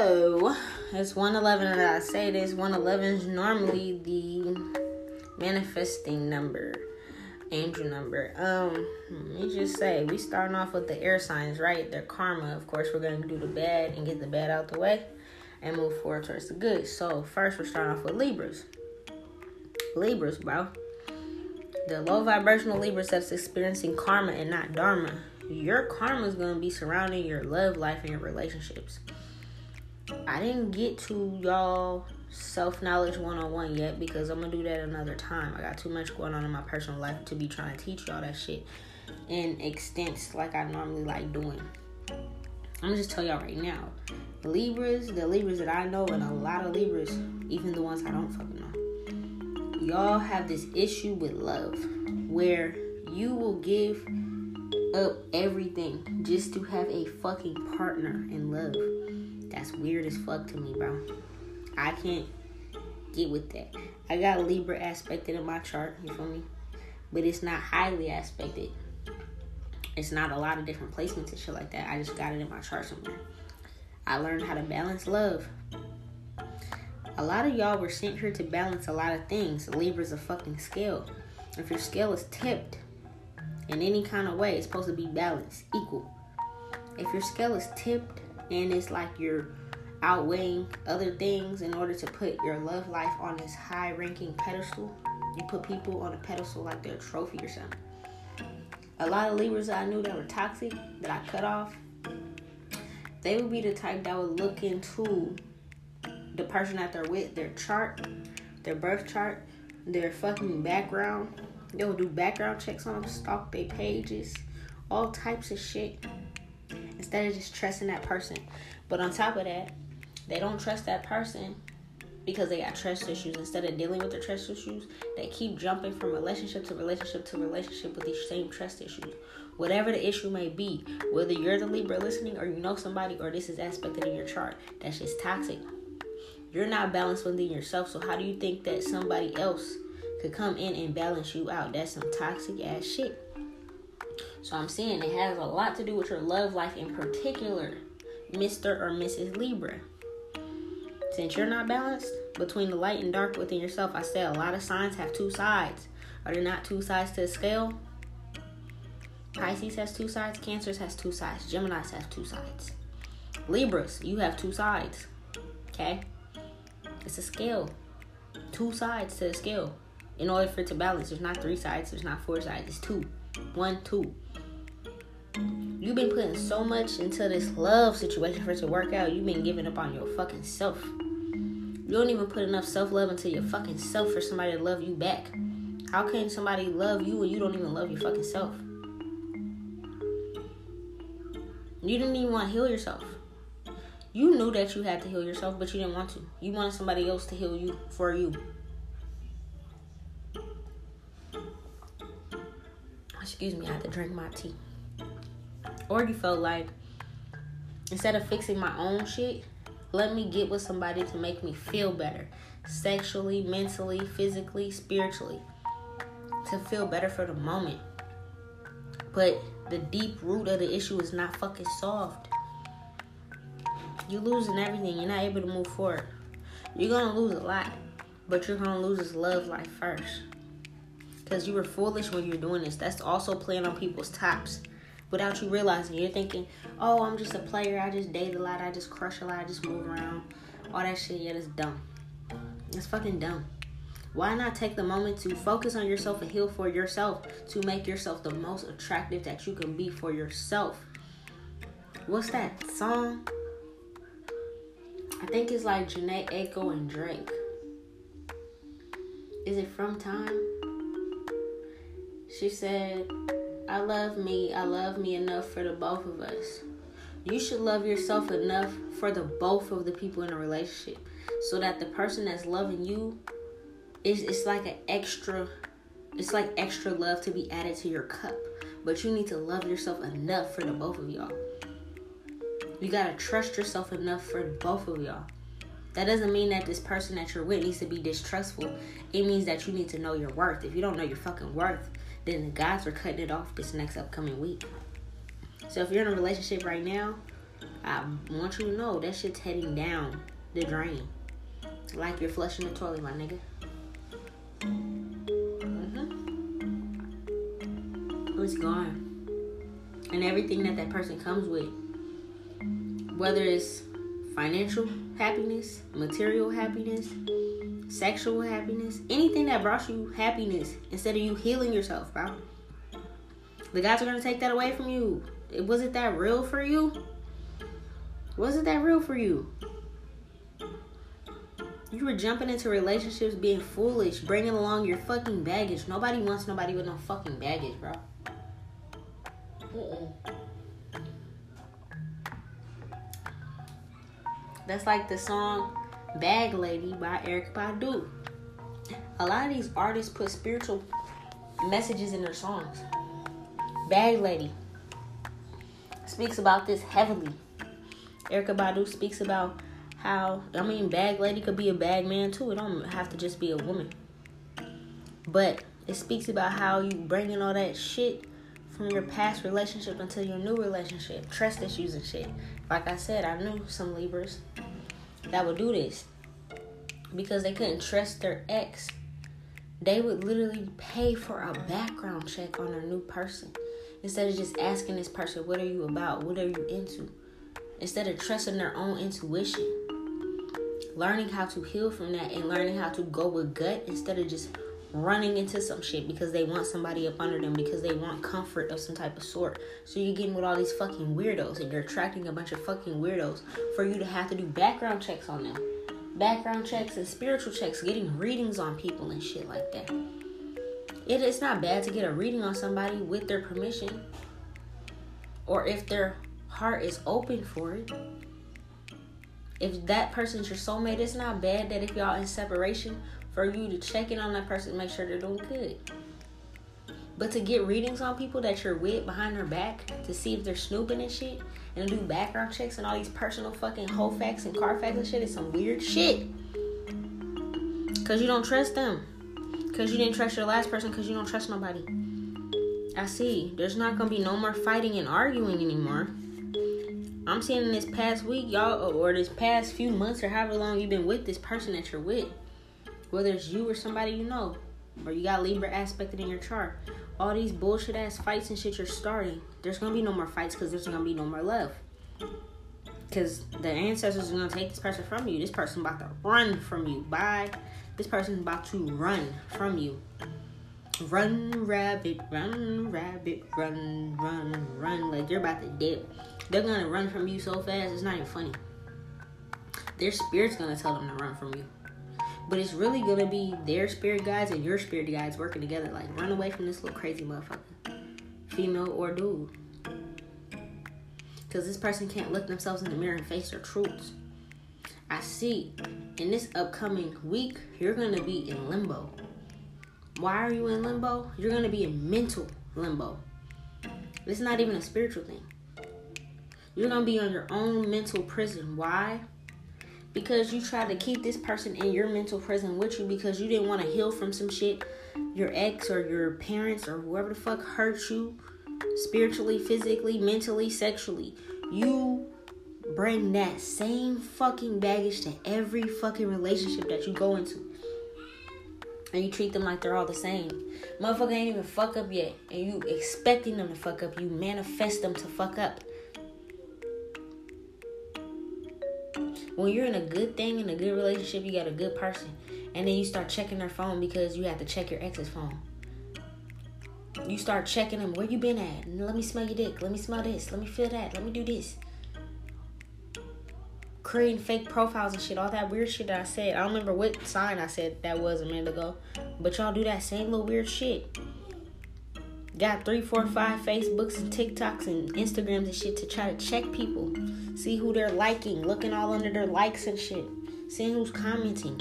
So it's 111 and I say this 111 is normally the manifesting number angel number. Um, let me just say, we starting off with the air signs, right? Their karma. Of course, we're gonna do the bad and get the bad out the way, and move forward towards the good. So first, we're starting off with Libras. Libras, bro. The low vibrational Libras that's experiencing karma and not dharma. Your karma is gonna be surrounding your love life and your relationships. I didn't get to y'all self knowledge one on one yet because I'm gonna do that another time. I got too much going on in my personal life to be trying to teach y'all that shit in extents like I normally like doing. I'm gonna just tell y'all right now. Libras, the Libras that I know, and a lot of Libras, even the ones I don't fucking know, y'all have this issue with love where you will give up everything just to have a fucking partner in love. That's weird as fuck to me, bro. I can't get with that. I got Libra aspected in my chart, you feel me? But it's not highly aspected. It's not a lot of different placements and shit like that. I just got it in my chart somewhere. I learned how to balance love. A lot of y'all were sent here to balance a lot of things. Libra's a fucking scale. If your scale is tipped in any kind of way, it's supposed to be balanced, equal. If your scale is tipped and it's like you're outweighing other things in order to put your love life on this high ranking pedestal. You put people on a pedestal like they're a trophy or something. A lot of Libras I knew that were toxic, that I cut off, they would be the type that would look into the person that they're with, their chart, their birth chart, their fucking background. They would do background checks on them, stalk their pages, all types of shit. Instead of just trusting that person. But on top of that, they don't trust that person because they got trust issues. Instead of dealing with the trust issues, they keep jumping from relationship to relationship to relationship with these same trust issues. Whatever the issue may be, whether you're the Libra listening or you know somebody or this is aspected in your chart, that's just toxic. You're not balanced within yourself, so how do you think that somebody else could come in and balance you out? That's some toxic ass shit. So I'm saying it has a lot to do with your love life in particular, Mr. or Mrs. Libra. Since you're not balanced between the light and dark within yourself, I said a lot of signs have two sides. Are there not two sides to the scale? Pisces has two sides, Cancers has two sides, Geminis has two sides. Libras, you have two sides. Okay? It's a scale. Two sides to the scale. In order for it to balance, there's not three sides, there's not four sides, it's two. One, two. You've been putting so much into this love situation for it to work out. You've been giving up on your fucking self. You don't even put enough self love into your fucking self for somebody to love you back. How can somebody love you when you don't even love your fucking self? You didn't even want to heal yourself. You knew that you had to heal yourself, but you didn't want to. You wanted somebody else to heal you for you. Excuse me, I had to drink my tea. You felt like instead of fixing my own shit, let me get with somebody to make me feel better sexually, mentally, physically, spiritually. To feel better for the moment. But the deep root of the issue is not fucking solved. You're losing everything. You're not able to move forward. You're gonna lose a lot, but you're gonna lose this love life first. Because you were foolish when you're doing this. That's also playing on people's tops without you realizing. You're thinking, oh, I'm just a player. I just date a lot. I just crush a lot. I just move around. All that shit. Yeah, that's dumb. It's fucking dumb. Why not take the moment to focus on yourself and heal for yourself to make yourself the most attractive that you can be for yourself? What's that song? I think it's like Jhené Aiko and Drake. Is it from time? She said, I love me. I love me enough for the both of us. You should love yourself enough for the both of the people in a relationship so that the person that's loving you is it's like an extra it's like extra love to be added to your cup. But you need to love yourself enough for the both of y'all. You gotta trust yourself enough for both of y'all. That doesn't mean that this person that you're with needs to be distrustful. It means that you need to know your worth. If you don't know your fucking worth, then the gods are cutting it off this next upcoming week. So if you're in a relationship right now, I want you to know that shit's heading down the drain. Like you're flushing the toilet, my nigga. Mm-hmm. It's gone. And everything that that person comes with, whether it's financial happiness, material happiness, sexual happiness, anything that brought you happiness instead of you healing yourself, bro. The guys are gonna take that away from you. It wasn't that real for you. Was it that real for you? You were jumping into relationships being foolish, bringing along your fucking baggage. Nobody wants nobody with no fucking baggage, bro. That's like the song Bag Lady by Erykah Badu. A lot of these artists put spiritual messages in their songs. Bag Lady speaks about this heavily. Erykah Badu speaks about how I mean bag lady could be a bag man too. It don't have to just be a woman. But it speaks about how you bringing all that shit from your past relationship into your new relationship, trust issues and shit. Like I said, I knew some Libras that would do this because they couldn't trust their ex. They would literally pay for a background check on a new person instead of just asking this person, What are you about? What are you into? Instead of trusting their own intuition, learning how to heal from that and learning how to go with gut instead of just running into some shit because they want somebody up under them because they want comfort of some type of sort. So you're getting with all these fucking weirdos and you're attracting a bunch of fucking weirdos for you to have to do background checks on them. Background checks and spiritual checks, getting readings on people and shit like that. It is not bad to get a reading on somebody with their permission or if their heart is open for it. If that person's your soulmate, it's not bad that if y'all in separation for you to check in on that person make sure they're doing good. But to get readings on people that you're with behind their back to see if they're snooping and shit and do background checks and all these personal fucking whole facts and Carfax and shit is some weird shit. Cause you don't trust them. Cause you didn't trust your last person because you don't trust nobody. I see. There's not gonna be no more fighting and arguing anymore. I'm seeing in this past week, y'all, or this past few months, or however long you've been with this person that you're with whether it's you or somebody you know, or you got Libra aspected in your chart. All these bullshit ass fights and shit you're starting, there's gonna be no more fights because there's gonna be no more love. Because the ancestors are gonna take this person from you. This person about to run from you. Bye. This person's about to run from you. Run, rabbit, run, rabbit, run, run, run. Like they're about to dip. They're gonna run from you so fast, it's not even funny. Their spirit's gonna tell them to run from you. But it's really gonna be their spirit guides and your spirit guides working together. Like run away from this little crazy motherfucker, female or dude. Because this person can't look themselves in the mirror and face their truths. I see in this upcoming week, you're gonna be in limbo. Why are you in limbo? You're gonna be in mental limbo. It's not even a spiritual thing. You're gonna be on your own mental prison. Why? Because you tried to keep this person in your mental prison with you because you didn't want to heal from some shit your ex or your parents or whoever the fuck hurt you spiritually, physically, mentally, sexually. You bring that same fucking baggage to every fucking relationship that you go into. And you treat them like they're all the same. Motherfucker ain't even fuck up yet. And you expecting them to fuck up. You manifest them to fuck up. When you're in a good thing in a good relationship, you got a good person, and then you start checking their phone because you have to check your ex's phone. You start checking them. Where you been at? Let me smell your dick. Let me smell this. Let me feel that. Let me do this. Creating fake profiles and shit. All that weird shit that I said. I don't remember what sign I said that was a minute ago. But y'all do that same little weird shit. Got three, four, five Facebooks and TikToks and Instagrams and shit to try to check people. See who they're liking, looking all under their likes and shit. Seeing who's commenting.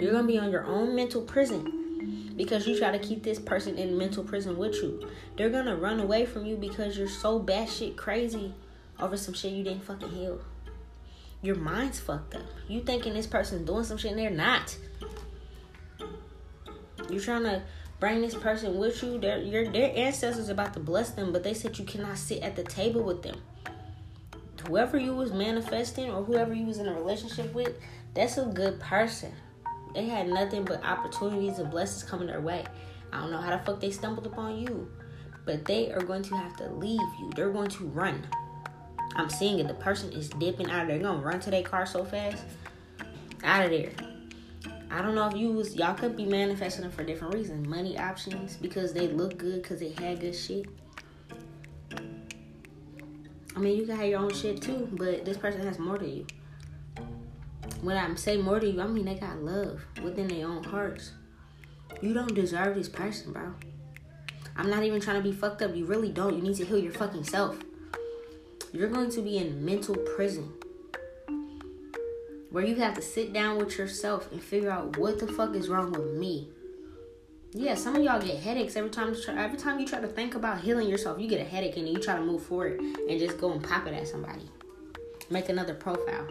You're gonna be on your own mental prison because you try to keep this person in mental prison with you. They're gonna run away from you because you're so batshit crazy over some shit you didn't fucking heal. Your mind's fucked up. You thinking this person's doing some shit and they're not. You're trying to bring this person with you. Their your their ancestors about to bless them, but they said you cannot sit at the table with them. whoever you was manifesting or whoever you was in a relationship with, that's a good person. They had nothing but opportunities and blessings coming their way. I don't know how the fuck they stumbled upon you, but they are going to have to leave you. They're going to run. I'm seeing it. The person is dipping out. They're gonna run to their car so fast. Out of there. I don't know if you was y'all could be manifesting them for different reasons. Money options because they look good because they had good shit. I mean, you can have your own shit too, but this person has more to you. When I say more to you, I mean they got love within their own hearts. You don't deserve this person, bro. I'm not even trying to be fucked up. You really don't. You need to heal your fucking self. You're going to be in mental prison where you have to sit down with yourself and figure out what the fuck is wrong with me. Yeah, some of y'all get headaches every time. Every time you try to think about healing yourself, you get a headache and you try to move forward and just go and pop it at somebody. Make another profile.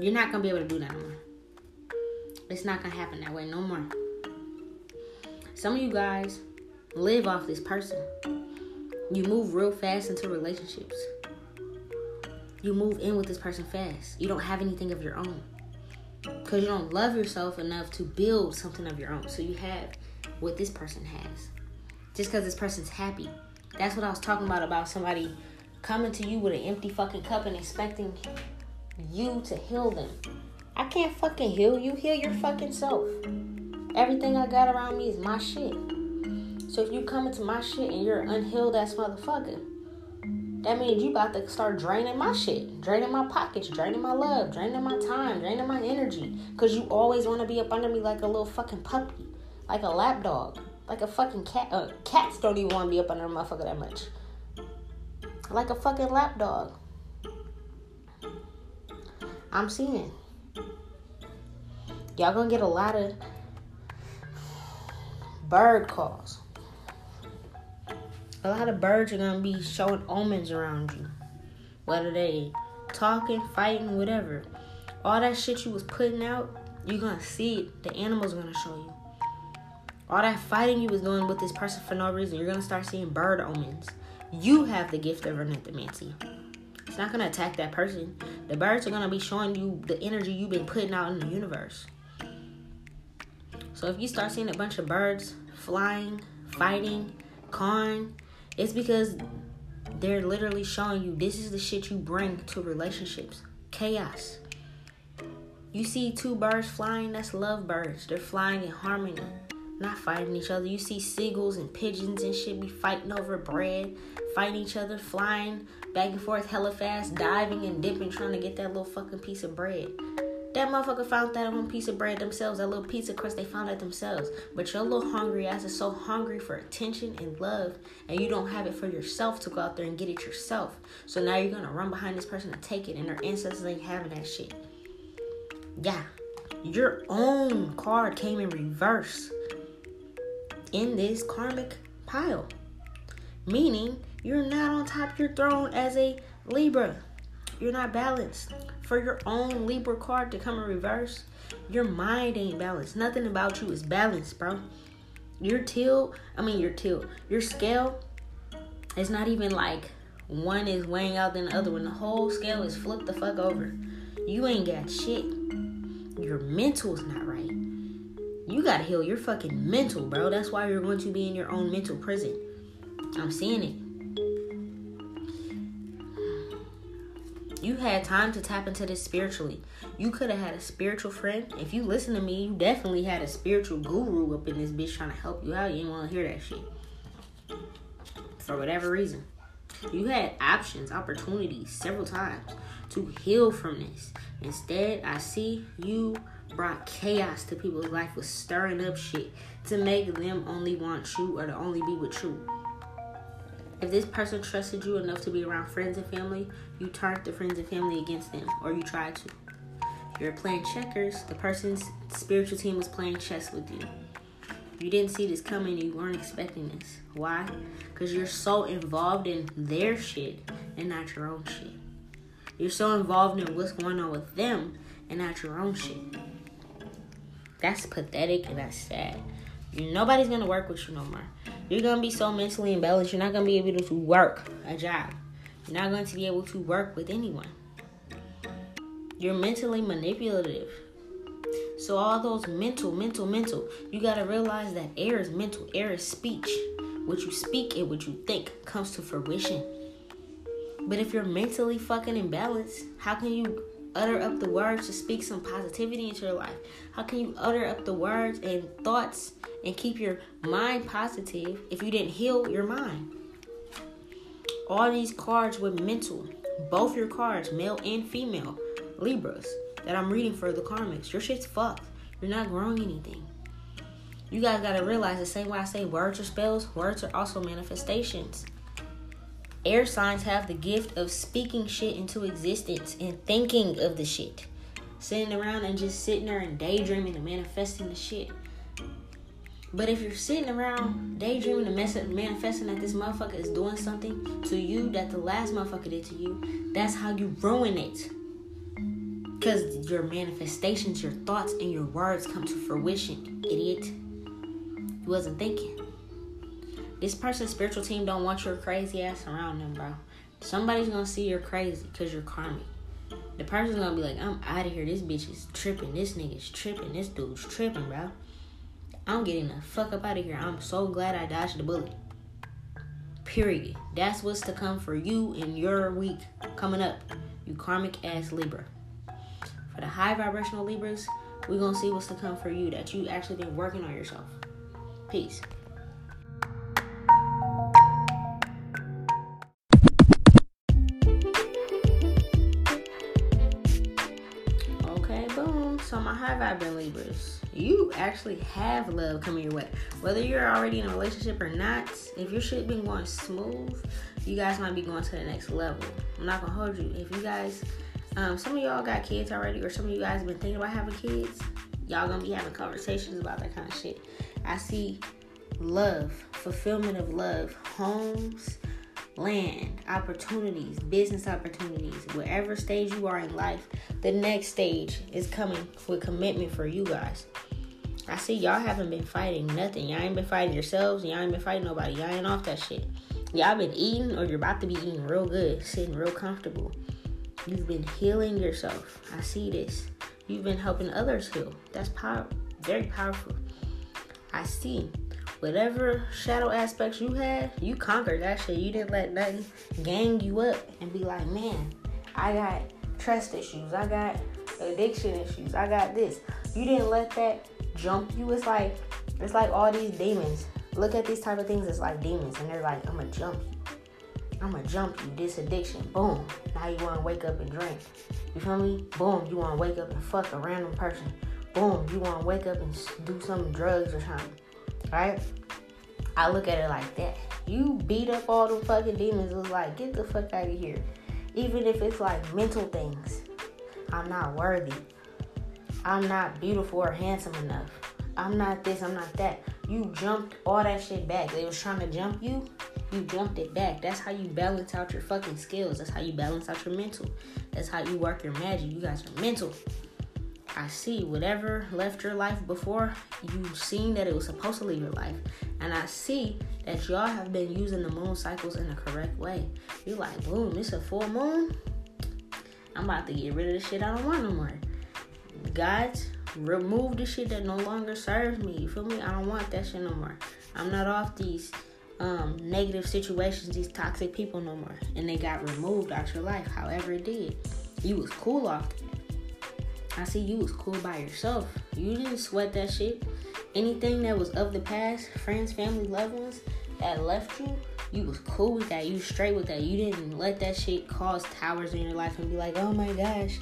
You're not gonna be able to do that no more. It's not gonna happen that way no more. Some of you guys live off this person. You move real fast into relationships. You move in with this person fast. You don't have anything of your own. Because you don't love yourself enough to build something of your own. So you have what this person has. Just because this person's happy. That's what I was talking about about somebody coming to you with an empty fucking cup and expecting you to heal them. I can't fucking heal you. Heal your fucking self. Everything I got around me is my shit. So if you come into my shit and you're unhealed ass motherfucker, that means you about to start draining my shit, draining my pockets, draining my love, draining my time, draining my energy. Cause you always want to be up under me like a little fucking puppy like a lap dog, like a fucking cat. Uh, cats don't even want to be up under a motherfucker that much. Like a fucking lap dog. I'm seeing. Y'all gonna get a lot of bird calls. A lot of birds are gonna be showing omens around you. Whether they talking, fighting, whatever. All that shit you was putting out, you're gonna see it. The animals are gonna show you all that fighting you was doing with this person for no reason, you're gonna start seeing bird omens. You have the gift of ornithomancy. It's not gonna attack that person. The birds are gonna be showing you the energy you've been putting out in the universe. So if you start seeing a bunch of birds flying, fighting, cawing, it's because they're literally showing you this is the shit you bring to relationships. Chaos. You see two birds flying, that's love birds. They're flying in harmony not fighting each other. You see seagulls and pigeons and shit be fighting over bread, fighting each other, flying back and forth hella fast, diving and dipping, trying to get that little fucking piece of bread. That motherfucker found that one piece of bread themselves, that little pizza crust, they found it themselves. But your little hungry ass is so hungry for attention and love, and you don't have it for yourself to go out there and get it yourself. So now you're gonna run behind this person and take it, and their ancestors ain't having that shit. Yeah, your own card came in reverse in this karmic pile. Meaning, you're not on top of your throne as a Libra. You're not balanced. For your own Libra card to come in reverse, your mind ain't balanced. Nothing about you is balanced, bro. Your tilt, I mean, your tilt, your scale is not even like one is weighing out than the other when the whole scale is flipped the fuck over. You ain't got shit. Your mental's not right. You gotta heal your fucking mental, bro. That's why you're going to be in your own mental prison. I'm seeing it. You had time to tap into this spiritually. You could have had a spiritual friend. If you listen to me, you definitely had a spiritual guru up in this bitch trying to help you out. You didn't want to hear that shit. For whatever reason. You had options, opportunities several times to heal from this. Instead, I see you brought chaos to people's life with stirring up shit to make them only want you or to only be with you. If this person trusted you enough to be around friends and family, you turned the friends and family against them, or you tried to. You're playing checkers, the person's spiritual team was playing chess with you. You didn't see this coming, you weren't expecting this. Why? Because you're so involved in their shit and not your own shit. You're so involved in what's going on with them and not your own shit. That's pathetic and that's sad. Nobody's gonna work with you no more. You're gonna be so mentally imbalanced, you're not gonna be able to work a job. Not going to be able to work with anyone. You're mentally manipulative. So all those mental, mental, mental, you gotta realize that air is mental. Air is speech. What you speak and what you think comes to fruition. But if you're mentally fucking imbalanced, how can you utter up the words to speak some positivity into your life? How can you utter up the words and thoughts and keep your mind positive if you didn't heal your mind? All these cards with mental, both your cards, male and female, Libras, that I'm reading for the karmics. Your shit's fucked. You're not growing anything. You guys gotta realize the same way I say words are spells, words are also manifestations. Air signs have the gift of speaking shit into existence and thinking of the shit. Sitting around and just sitting there and daydreaming and manifesting the shit. But if you're sitting around daydreaming and messing manifesting that this motherfucker is doing something to you that the last motherfucker did to you, that's how you ruin it. Because your manifestations, your thoughts, and your words come to fruition, idiot. You wasn't thinking. This person's spiritual team don't want your crazy ass around them, bro. Somebody's gonna see you're crazy because you're karmic. The person's gonna be like, I'm out of here. This bitch is tripping. This nigga's tripping. This dude's tripping, bro. I'm getting the fuck up out of here. I'm so glad I dodged the bullet. Period. That's what's to come for you in your week coming up. You karmic ass Libra. For the high vibrational Libras, we're gonna see what's to come for you that you actually been working on yourself. Peace. Okay, boom. So my high vibrant Libras, you actually have love coming your way. Whether you're already in a relationship or not, if your shit been going smooth, you guys might be going to the next level. I'm not gonna hold you. If you guys, um, some of y'all got kids already, or some of you guys been thinking about having kids, y'all gonna be having conversations about that kind of shit. I see love, fulfillment of love, homes, land, opportunities, business opportunities, whatever stage you are in life, the next stage is coming with commitment for you guys. I see y'all haven't been fighting nothing. Y'all ain't been fighting yourselves. Y'all ain't been fighting nobody. Y'all ain't off that shit. Y'all been eating or you're about to be eating real good, sitting real comfortable. You've been healing yourself. I see this. You've been helping others heal. That's power, very powerful. I see whatever shadow aspects you had, you conquered that shit. You didn't let nothing gang you up and be like, man, I got trust issues, I got addiction issues, I got this. You didn't let that jump you. It's like it's like all these demons. Look at these type of things. It's like demons, and they're like, I'm gonna jump you. I'm gonna jump you. This addiction. Boom. Now you wanna wake up and drink. You feel me? Boom. You wanna wake up and fuck a random person. Boom. You wanna wake up and do some drugs or something right? I look at it like that. You beat up all the fucking demons. It's like, get the fuck out of here. Even if it's like mental things. I'm not worthy. I'm not beautiful or handsome enough. I'm not this, I'm not that. You jumped all that shit back. They was trying to jump you. You jumped it back. That's how you balance out your fucking skills. That's how you balance out your mental. That's how you work your magic. You guys are mental. I see whatever left your life before, you've seen that it was supposed to leave your life. And I see that y'all have been using the moon cycles in the correct way. You're like, boom, it's a full moon. I'm about to get rid of the shit I don't want no more. God, remove the shit that no longer serves me. You feel me? I don't want that shit no more. I'm not off these um, negative situations, these toxic people no more. And they got removed out your life, however it did. You was cool off I see you was cool by yourself. You didn't sweat that shit. Anything that was of the past, friends, family, loved ones that left you, you was cool with that. You straight with that. You didn't let that shit cause towers in your life and be like, oh my gosh,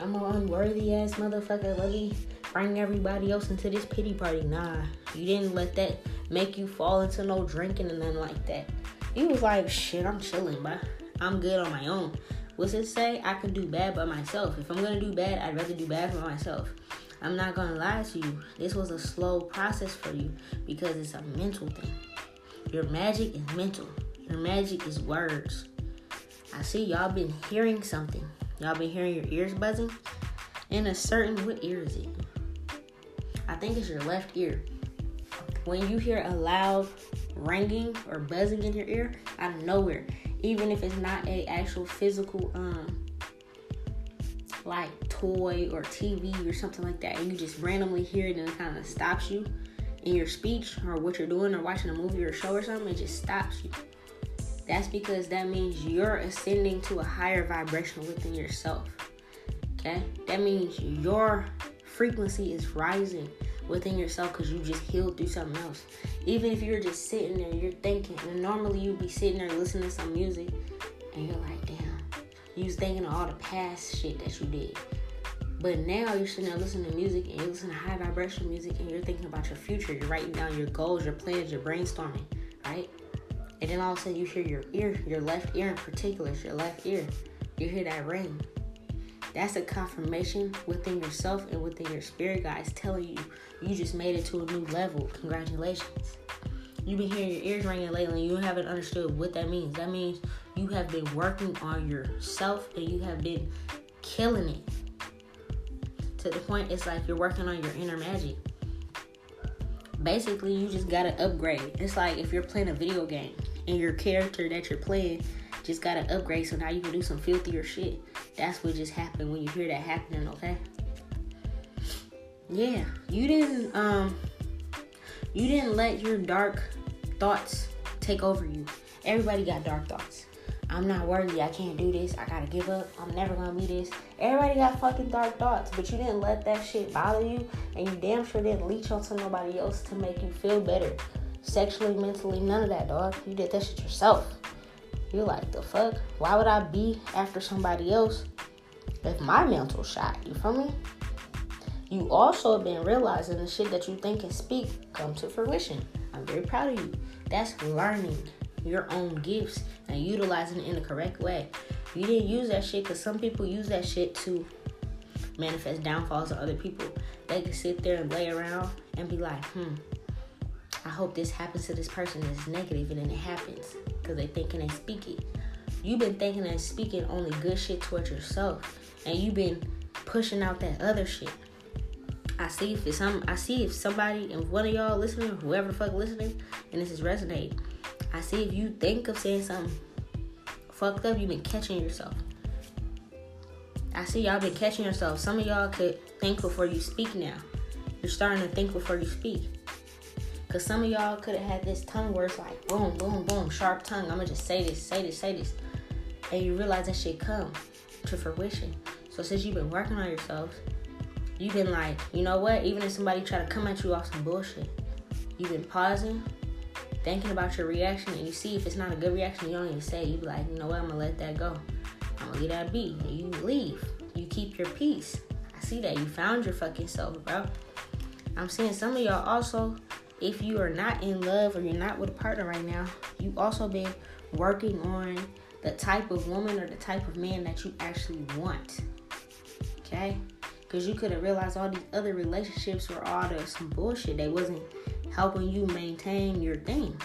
I'm an unworthy ass motherfucker. Let me bring everybody else into this pity party. Nah, you didn't let that make you fall into no drinking and nothing like that. You was like, shit, I'm chilling, but I'm good on my own. What's it say? I can do bad by myself. If I'm gonna do bad, I'd rather do bad for myself. I'm not gonna lie to you. This was a slow process for you because it's a mental thing. Your magic is mental. Your magic is words. I see y'all been hearing something. Y'all been hearing your ears buzzing. In a certain what ear is it? I think it's your left ear. When you hear a loud ringing or buzzing in your ear out of nowhere, even if it's not a actual physical um like toy or TV or something like that, and you just randomly hear it and it kind of stops you in your speech or what you're doing or watching a movie or a show or something, it just stops you. That's because that means you're ascending to a higher vibration within yourself. Okay? That means your frequency is rising within yourself because you just healed through something else. Even if you're just sitting there, you're thinking, and normally you'd be sitting there listening to some music, and you're like, damn, you was thinking of all the past shit that you did. But now you're sitting there listening to music and you're listening to high vibration music and you're thinking about your future. You're writing down your goals, your plans, you're brainstorming, right? And then all of a sudden you hear your ear, your left ear in particular, your left ear. You hear that ring. That's a confirmation within yourself and within your spirit guides telling you you just made it to a new level. Congratulations. You've been hearing your ears ringing lately and you haven't understood what that means. That means you have been working on yourself and you have been killing it. To the point it's like you're working on your inner magic. Basically, you just gotta upgrade. It's like if you're playing a video game and your character that you're playing just got to upgrade so now you can do some filthier shit. That's what just happened when you hear that happening, okay? Yeah, you didn't um you didn't let your dark thoughts take over you. Everybody got dark thoughts. I'm not worthy. I can't do this. I gotta give up. I'm never gonna be this. Everybody got fucking dark thoughts, but you didn't let that shit bother you, and you damn sure didn't leech onto nobody else to make you feel better. Sexually, mentally, none of that, dog. You did that shit yourself. You're like, the fuck? Why would I be after somebody else if my mental shot? You feel me? You also have been realizing the shit that you think and speak come to fruition. I'm very proud of you. That's learning your own gifts and utilizing it in the correct way. You didn't use that shit because some people use that shit to manifest downfalls of other people. They can sit there and lay around and be like, hmm, I hope this happens to this person that's negative and then it happens because they thinking they speak it. You've been thinking and speaking only good shit towards yourself, and you've been pushing out that other shit. I see if it's some. I see if somebody and one of y'all listening, whoever the fuck listening, and this is resonating. I see if you think of saying something fucked up, you've been catching yourself. I see y'all been catching yourself. Some of y'all could think before you speak now. You're starting to think before you speak. Cause some of y'all could have had this tongue where it's like boom, boom, boom, sharp tongue. I'ma just say this, say this, say this. And you realize that shit come to fruition. So since you've been working on yourself, you've been like, you know what? Even if somebody try to come at you off some bullshit, you've been pausing, thinking about your reaction, and you see if it's not a good reaction, you don't even say. You be like, you know what? I'm gonna let that go. I'm gonna leave that be. And you leave. You keep your peace. I see that. You found your fucking self, bro. I'm seeing some of y'all also if you are not in love or you're not with a partner right now, you've also been working on the type of woman or the type of man that you actually want. Okay? Because you could have realized all these other relationships were all the some bullshit. They wasn't helping you maintain your thing.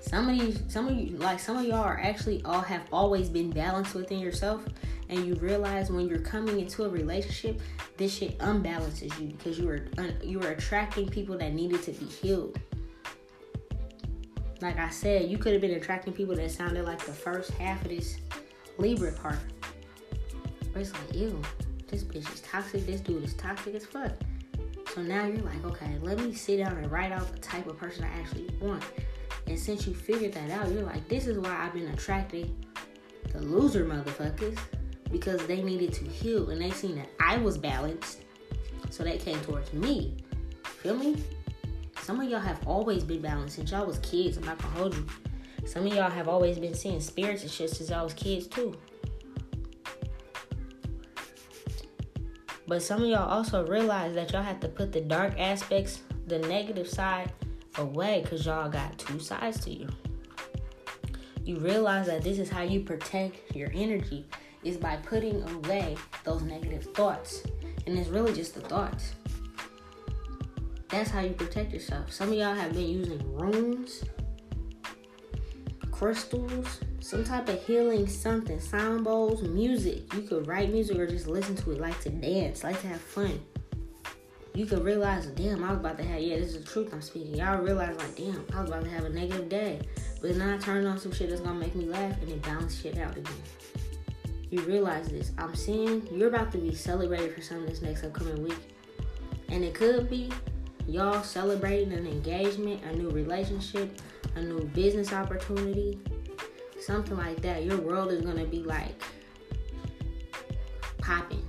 Some of you, some of you, like some of y'all are actually all have always been balanced within yourself, and you realize when you're coming into a relationship, this shit unbalances you because you were you were attracting people that needed to be healed. Like I said, you could have been attracting people that sounded like the first half of this Libra part. It's like, ew, this bitch is toxic. This dude is toxic as fuck. So now you're like, okay, let me sit down and write out the type of person I actually want. And since you figured that out, you're like, this is why I've been attracting the loser motherfuckers because they needed to heal and they seen that I was balanced. So they came towards me. Feel me? Some of y'all have always been balanced since y'all was kids. I'm not gonna hold you. Some of y'all have always been seeing spirits and shit since y'all was kids too. But some of y'all also realize that y'all have to put the dark aspects, the negative side, away because y'all got two sides to you. You realize that this is how you protect your energy is by putting away those negative thoughts. And it's really just the thoughts. That's how you protect yourself. Some of y'all have been using runes, crystals, some type of healing something, sound bowls, music. You could write music or just listen to it, like to dance, like to have fun. You could realize, damn, I was about to have, yeah, this is the truth I'm speaking. Y'all realize, like, damn, I was about to have a negative day. But then I turned on some shit that's gonna make me laugh and it balance shit out again. You realize this. I'm seeing you're about to be celebrated for something this next upcoming week. And it could be y'all celebrating an engagement, a new relationship, a new business opportunity, something like that. Your world is gonna be like popping.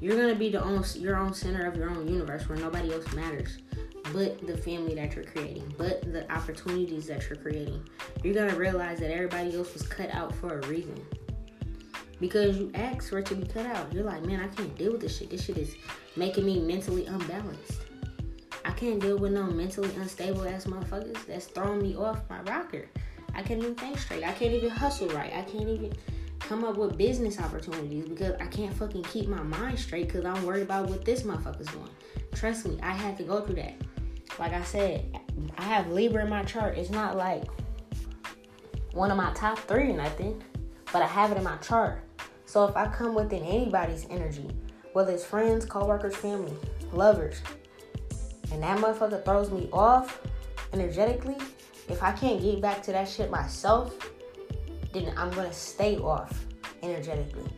You're gonna be the own your own center of your own universe where nobody else matters but the family that you're creating, but the opportunities that you're creating. You're gonna realize that everybody else was cut out for a reason. Because you asked for it to be cut out. You're like, man, I can't deal with this shit. This shit is making me mentally unbalanced. I can't deal with no mentally unstable ass motherfuckers that's throwing me off my rocker. I can't even think straight. I can't even hustle right. I can't even come up with business opportunities because I can't fucking keep my mind straight because I'm worried about what this motherfucker's doing. Trust me, I had to go through that. Like I said, I have Libra in my chart. It's not like one of my top three or nothing, but I have it in my chart. So if I come within anybody's energy, whether it's friends, coworkers, family, lovers, and that motherfucker throws me off energetically, if I can't get back to that shit myself, then I'm gonna stay off energetically.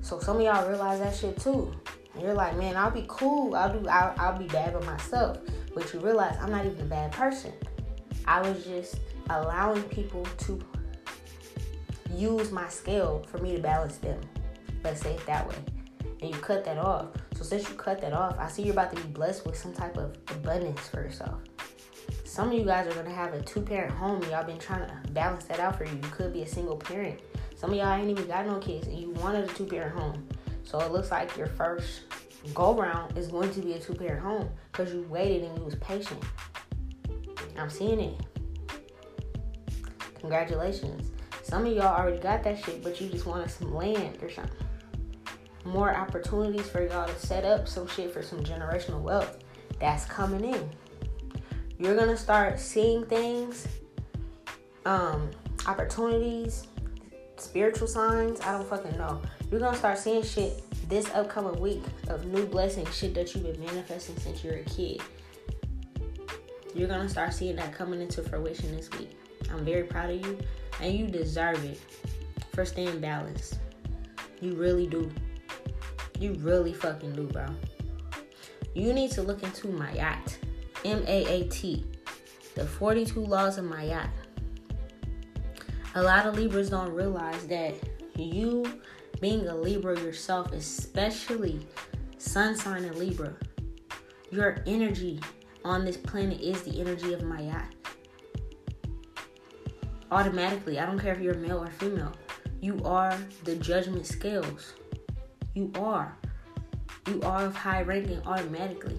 So some of y'all realize that shit too. And you're like, man, I'll be cool. I'll do. I'll, I'll be bad by myself. But you realize I'm not even a bad person. I was just allowing people to use my scale for me to balance them. Let's say it that way. And you cut that off. So since you cut that off, I see you're about to be blessed with some type of abundance for yourself. Some of you guys are gonna have a two-parent home. Y'all been trying to balance that out for you. You could be a single parent. Some of y'all ain't even got no kids, and you wanted a two-parent home. So it looks like your first go round is going to be a two parent home because you waited and you was patient. I'm seeing it. Congratulations. Some of y'all already got that shit, but you just wanted some land or something. More opportunities for y'all to set up some shit for some generational wealth that's coming in. You're gonna start seeing things, um, opportunities, spiritual signs. I don't fucking know. You're gonna start seeing shit this upcoming week of new blessings, shit that you've been manifesting since you're a kid. You're gonna start seeing that coming into fruition this week. I'm very proud of you, and you deserve it for staying balanced. You really do. You really fucking do, bro. You need to look into Maat, M A A T, the 42 laws of Maat. A lot of Libras don't realize that you being a Libra yourself, especially Sun sign in Libra, your energy on this planet is the energy of Maat. Automatically, I don't care if you're male or female, you are the judgment scales. You are. You are of high ranking automatically.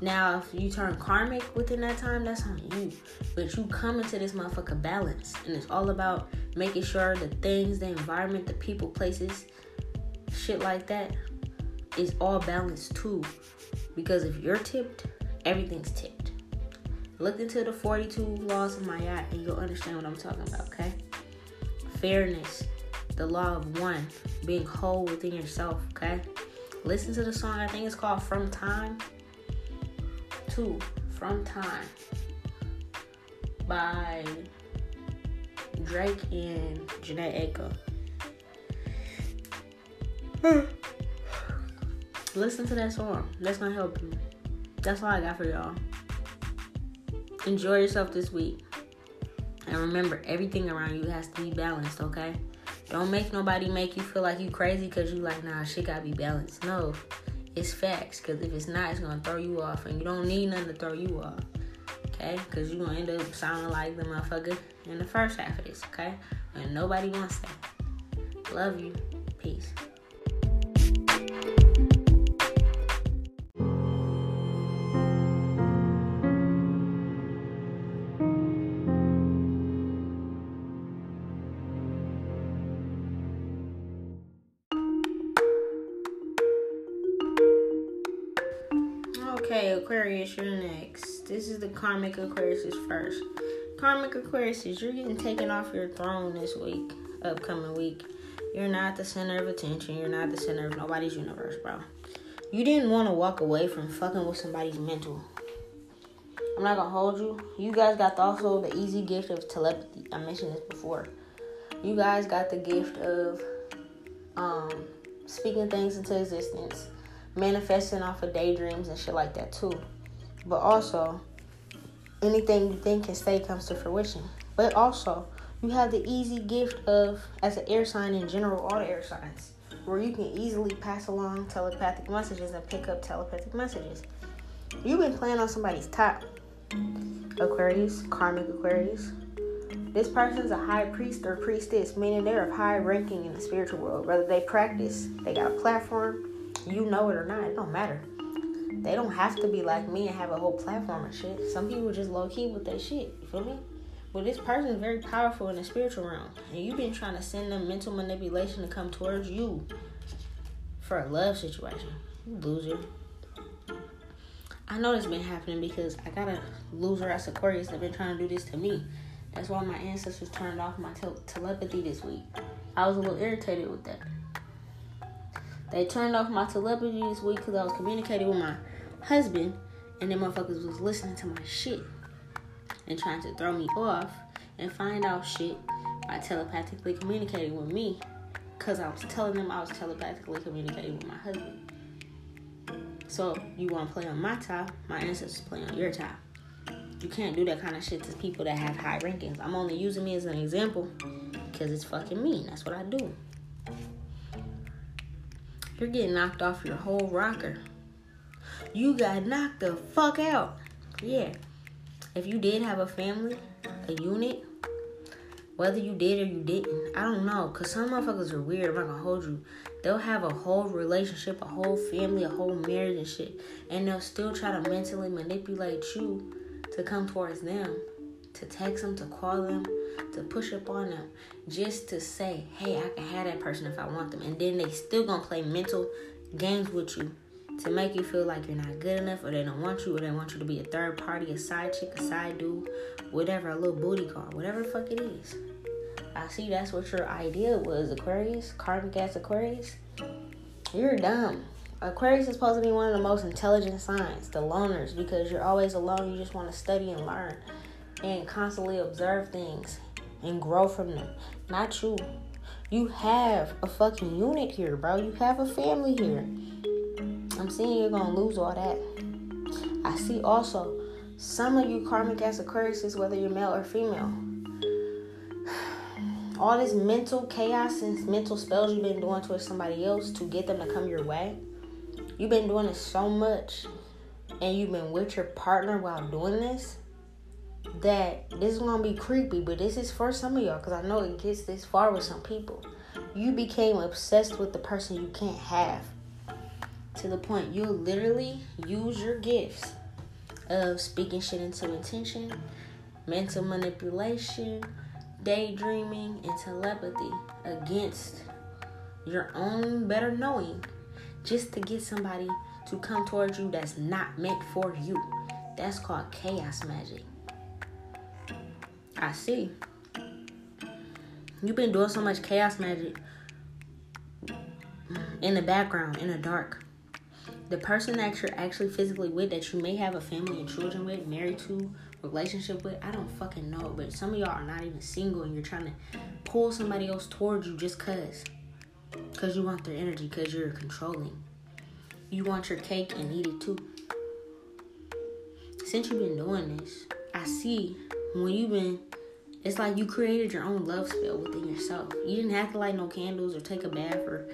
Now, if you turn karmic within that time, that's on you. But you come into this motherfucker balance. And it's all about making sure the things, the environment, the people, places, shit like that is all balanced too. Because if you're tipped, everything's tipped. Look into the 42 laws of Maat and you'll understand what I'm talking about, okay? Fairness, the law of one, being whole within yourself, okay? Listen to the song, I think it's called From Time to From Time by Drake and Jhené Aiko. Listen to that song. That's gonna help you. That's all I got for y'all. Enjoy yourself this week. And remember, everything around you has to be balanced, okay? Don't make nobody make you feel like you crazy because you like, nah, shit gotta be balanced. No, it's facts. Because if it's not, it's gonna throw you off, and you don't need nothing to throw you off okay? Because you're to end up sounding like the motherfucker in the first half of this, okay? And nobody wants that. Love you. Peace. Aquarius, you're next. This is the Karmic Aquarius first. Karmic Aquarius, you're getting taken off your throne this week, upcoming week. You're not the center of attention. You're not the center of nobody's universe, bro. You didn't want to walk away from fucking with somebody's mental. I'm not gonna hold you. You guys got also the easy gift of telepathy. I mentioned this before. You guys got the gift of um, speaking things into existence, manifesting off of daydreams and shit like that too. But also, anything you think can stay comes to fruition. But also, you have the easy gift of, as an air sign in general, all the air signs, where you can easily pass along telepathic messages and pick up telepathic messages. You've been playing on somebody's top. Aquarius, karmic Aquarius. This person's a high priest or priestess, meaning they're of high ranking in the spiritual world. Whether they practice, they got a platform, you know it or not, it don't matter. They don't have to be like me and have a whole platform and shit. Some people just low key with their shit. You feel me? But this person is very powerful in the spiritual realm, and you've been trying to send them mental manipulation to come towards you for a love situation. You loser. I know this been happening because I got a loser ass Aquarius that been trying to do this to me. That's why my ancestors turned off my te- telepathy this week. I was a little irritated with that. They turned off my telepathy this week because I was communicating with my husband, and then motherfuckers was listening to my shit and trying to throw me off and find out shit by telepathically communicating with me because I was telling them I was telepathically communicating with my husband. So you want to play on my top, my ancestors play on your top. You can't do that kind of shit to people that have high rankings. I'm only using me as an example because it's fucking me. That's what I do. You're getting knocked off your whole rocker. You got knocked the fuck out. Yeah. If you did have a family, a unit, whether you did or you didn't, I don't know. Cause some motherfuckers are weird. I'm not gonna hold you. They'll have a whole relationship, a whole family, a whole marriage and shit, and they'll still try to mentally manipulate you to come towards them, to text them, to call them, to push up on them, just to say, "Hey, I can have that person if I want them," and then they still gonna play mental games with you to make you feel like you're not good enough or they don't want you or they want you to be a third party, a side chick, a side dude, whatever, a little booty call, whatever the fuck it is. I see that's what your idea was, Aquarius, karmic ass Aquarius. You're dumb. Aquarius is supposed to be one of the most intelligent signs, the loners, because you're always alone. You just want to study and learn and constantly observe things and grow from them. Not you. You have a fucking unit here, bro. You have a family here. I'm seeing you're gonna lose all that. I see also some of you karmic ass Aquarius, whether you're male or female, all this mental chaos and mental spells you've been doing towards somebody else to get them to come your way. You've been doing it so much, and you've been with your partner while doing this. That this is gonna be creepy, but this is for some of y'all because I know it gets this far with some people. You became obsessed with the person you can't have to the point you'll literally use your gifts of speaking shit into intention, mental manipulation, daydreaming, and telepathy against your own better knowing just to get somebody to come towards you that's not meant for you. That's called chaos magic. I see. You've been doing so much chaos magic in the background, in the dark the person that you're actually physically with that you may have a family and children with, married to, relationship with, I don't fucking know. But some of y'all are not even single and you're trying to pull somebody else towards you just cause. Cause you want their energy, cause you're controlling. You want your cake and eat it too. Since you've been doing this, I see when you've been it's like you created your own love spell within yourself. You didn't have to light no candles or take a bath or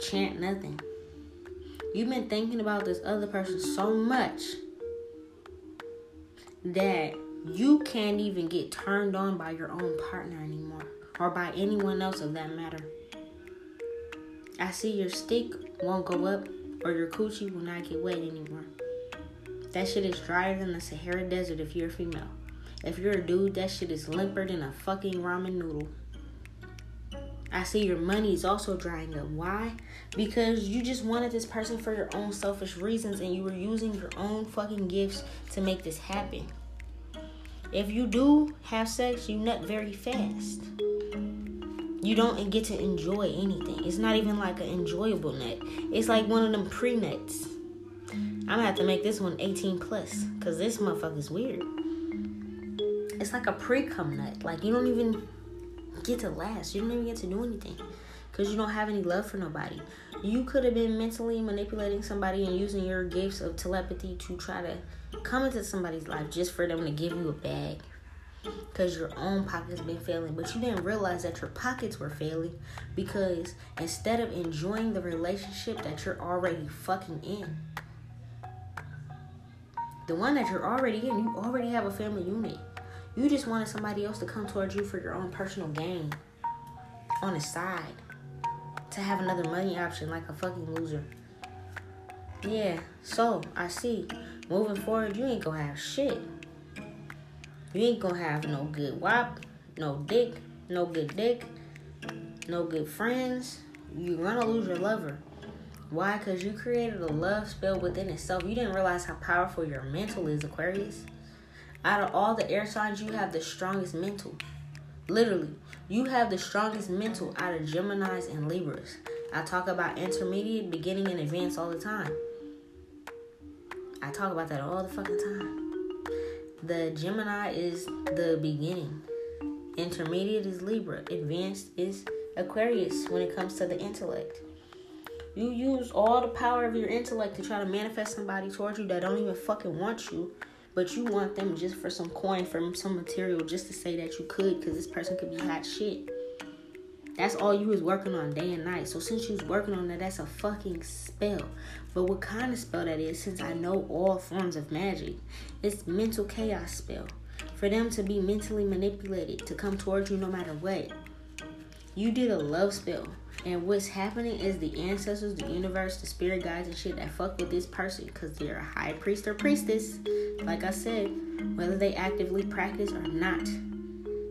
chant nothing. You've been thinking about this other person so much that you can't even get turned on by your own partner anymore or by anyone else of that matter. I see your stick won't go up or your coochie will not get wet anymore. That shit is drier than the Sahara Desert if you're a female. If you're a dude, that shit is limper than a fucking ramen noodle. I see your money is also drying up. Why? Because you just wanted this person for your own selfish reasons and you were using your own fucking gifts to make this happen. If you do have sex, you nut very fast. You don't get to enjoy anything. It's not even like an enjoyable nut. It's like one of them pre nuts. I'm gonna have to make this one 18 plus, cause this motherfucker's weird. It's like a pre-cum nut. Like you don't even get to last. You don't even get to do anything, cause you don't have any love for nobody. You could have been mentally manipulating somebody and using your gifts of telepathy to try to come into somebody's life just for them to give you a bag because your own pockets been failing but you didn't realize that your pockets were failing because instead of enjoying the relationship that you're already fucking in the one that you're already in you already have a family unit you just wanted somebody else to come towards you for your own personal gain on the side to have another money option like a fucking loser yeah so i see moving forward you ain't gonna have shit you ain't gonna have no good wop, no dick, no good dick, no good friends. You're gonna lose your lover. Why? Because you created a love spell within itself. You didn't realize how powerful your mental is, Aquarius. Out of all the air signs, you have the strongest mental. Literally, you have the strongest mental out of Geminis and Libras. I talk about intermediate, beginning, and advanced all the time. I talk about that all the fucking time. The Gemini is the beginning. Intermediate is Libra. Advanced is Aquarius when it comes to the intellect. You use all the power of your intellect to try to manifest somebody towards you that don't even fucking want you, but you want them just for some coin, from some material, just to say that you could, because this person could be hot shit. That's all you was working on day and night. So since you was working on that, that's a fucking spell. But what kind of spell that is, since I know all forms of magic, it's mental chaos spell. For them to be mentally manipulated to come towards you no matter what. You did a love spell. And what's happening is the ancestors, the universe, the spirit guides and shit that fuck with this person because they're a high priest or priestess. Like I said, whether they actively practice or not,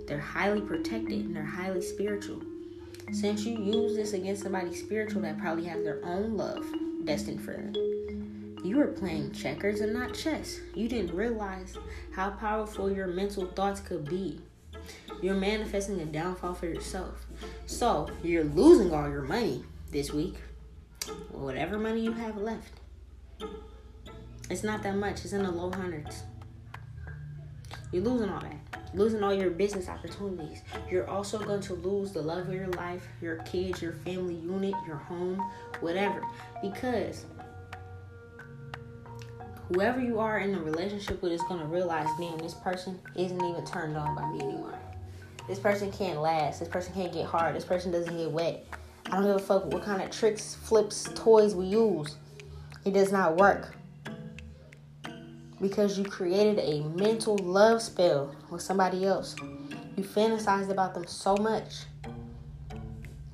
they're highly protected and they're highly spiritual. Since you use this against somebody spiritual that probably has their own love destined for them, you were playing checkers and not chess. You didn't realize how powerful your mental thoughts could be. You're manifesting a downfall for yourself. So you're losing all your money this week. Whatever money you have left. It's not that much. It's in the low hundreds. You're losing all that losing all your business opportunities. You're also going to lose the love of your life, your kids, your family unit, your home, whatever. Because whoever you are in a relationship with is going to realize, damn, this person isn't even turned on by me anymore. This person can't last. This person can't get hard. This person doesn't get wet. I don't give a fuck what kind of tricks, flips, toys we use. It does not work because you created a mental love spell with somebody else. You fantasized about them so much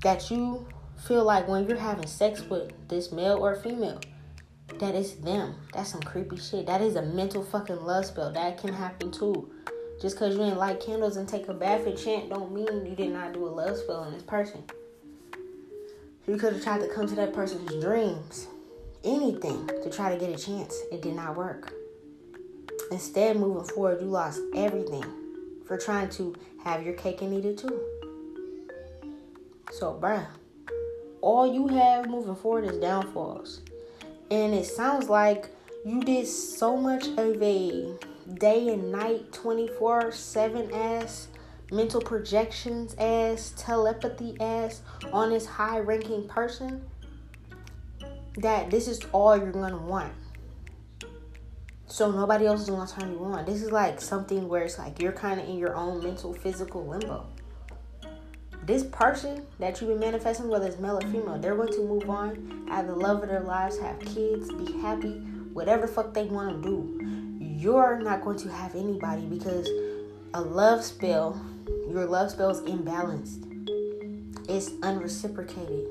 that you feel like when you're having sex with this male or female, that it's them. That's some creepy shit. That is a mental fucking love spell. That can happen too. Just because you didn't light candles and take a bath and chant don't mean you did not do a love spell on this person. You could have tried to come to that person's dreams. Anything to try to get a chance. It did not work. Instead, moving forward, you lost everything for trying to have your cake and eat it too. So, bruh, all you have moving forward is downfalls. And it sounds like you did so much of a day and night 24 7 ass mental projections ass telepathy ass on this high ranking person that this is all you're gonna want so nobody else is gonna turn you on. This is like something where it's like you're kind of in your own mental, physical limbo. This person that you've been manifesting, whether it's male or female, they're going to move on, have the love of their lives, have kids, be happy, whatever the fuck they want to do. You're not going to have anybody because a love spell, your love spell is imbalanced. It's unreciprocated.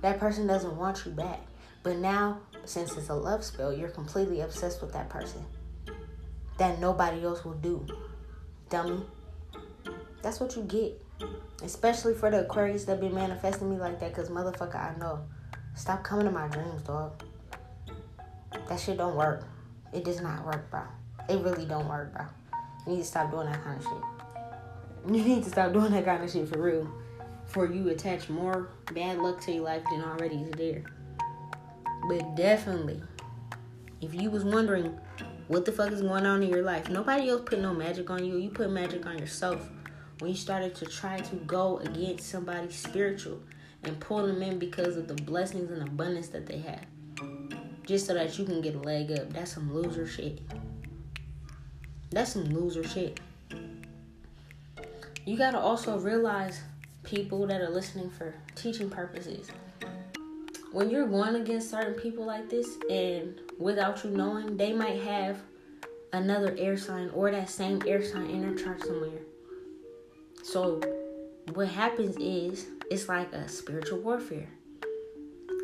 That person doesn't want you back. But now since it's a love spell, you're completely obsessed with that person that nobody else will do. Dummy. That's what you get. Especially for the Aquarius that been manifesting me like that, because motherfucker, I know. Stop coming to my dreams, dog. That shit don't work. It does not work, bro. It really don't work, bro. You need to stop doing that kind of shit. You need to stop doing that kind of shit for real. For you attach more bad luck to your life than already is there. But definitely, if you was wondering what the fuck is going on in your life, nobody else put no magic on you. You put magic on yourself when you started to try to go against somebody spiritual and pull them in because of the blessings and abundance that they have. Just so that you can get a leg up. That's some loser shit. That's some loser shit. You gotta also realize people that are listening for teaching purposes. When you're going against certain people like this, and without you knowing, they might have another air sign or that same air sign in their chart somewhere. So, what happens is it's like a spiritual warfare.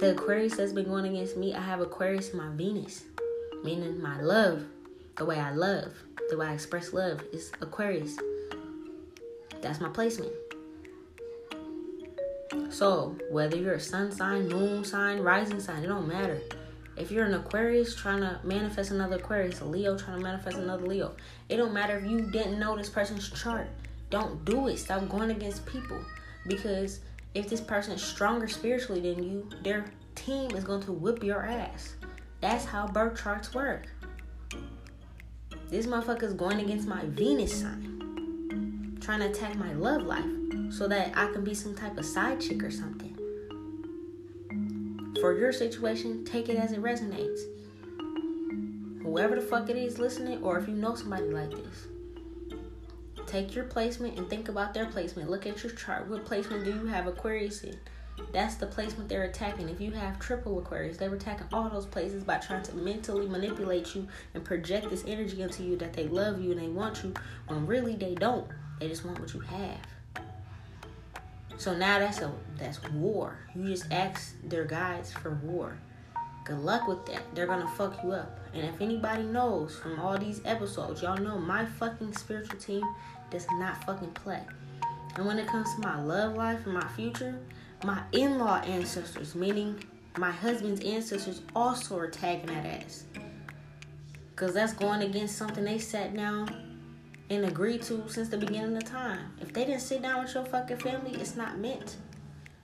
The Aquarius that's been going against me, I have Aquarius in my Venus, meaning my love, the way I love, the way I express love is Aquarius. That's my placement. So, whether you're a sun sign, moon sign, rising sign, it don't matter. If you're an Aquarius trying to manifest another Aquarius, a Leo trying to manifest another Leo, it don't matter if you didn't know this person's chart. Don't do it. Stop going against people. Because if this person is stronger spiritually than you, their team is going to whip your ass. That's how birth charts work. This motherfucker is going against my Venus sign, trying to attack my love life so that I can be some type of side chick or something. For your situation, take it as it resonates. Whoever the fuck it is listening, or if you know somebody like this, take your placement and think about their placement. Look at your chart. What placement do you have Aquarius in? That's the placement they're attacking. If you have triple Aquarius, they're attacking all those places by trying to mentally manipulate you and project this energy into you that they love you and they want you when really they don't. They just want what you have. So now that's a that's war. You just ask their guides for war. Good luck with that. They're gonna fuck you up. And if anybody knows from all these episodes, y'all know my fucking spiritual team does not fucking play. And when it comes to my love life and my future, my in law ancestors, meaning my husband's ancestors, also are tagging that ass. Because that's going against something they sat down and agreed to since the beginning of time. If they didn't sit down with your fucking family, it's not meant.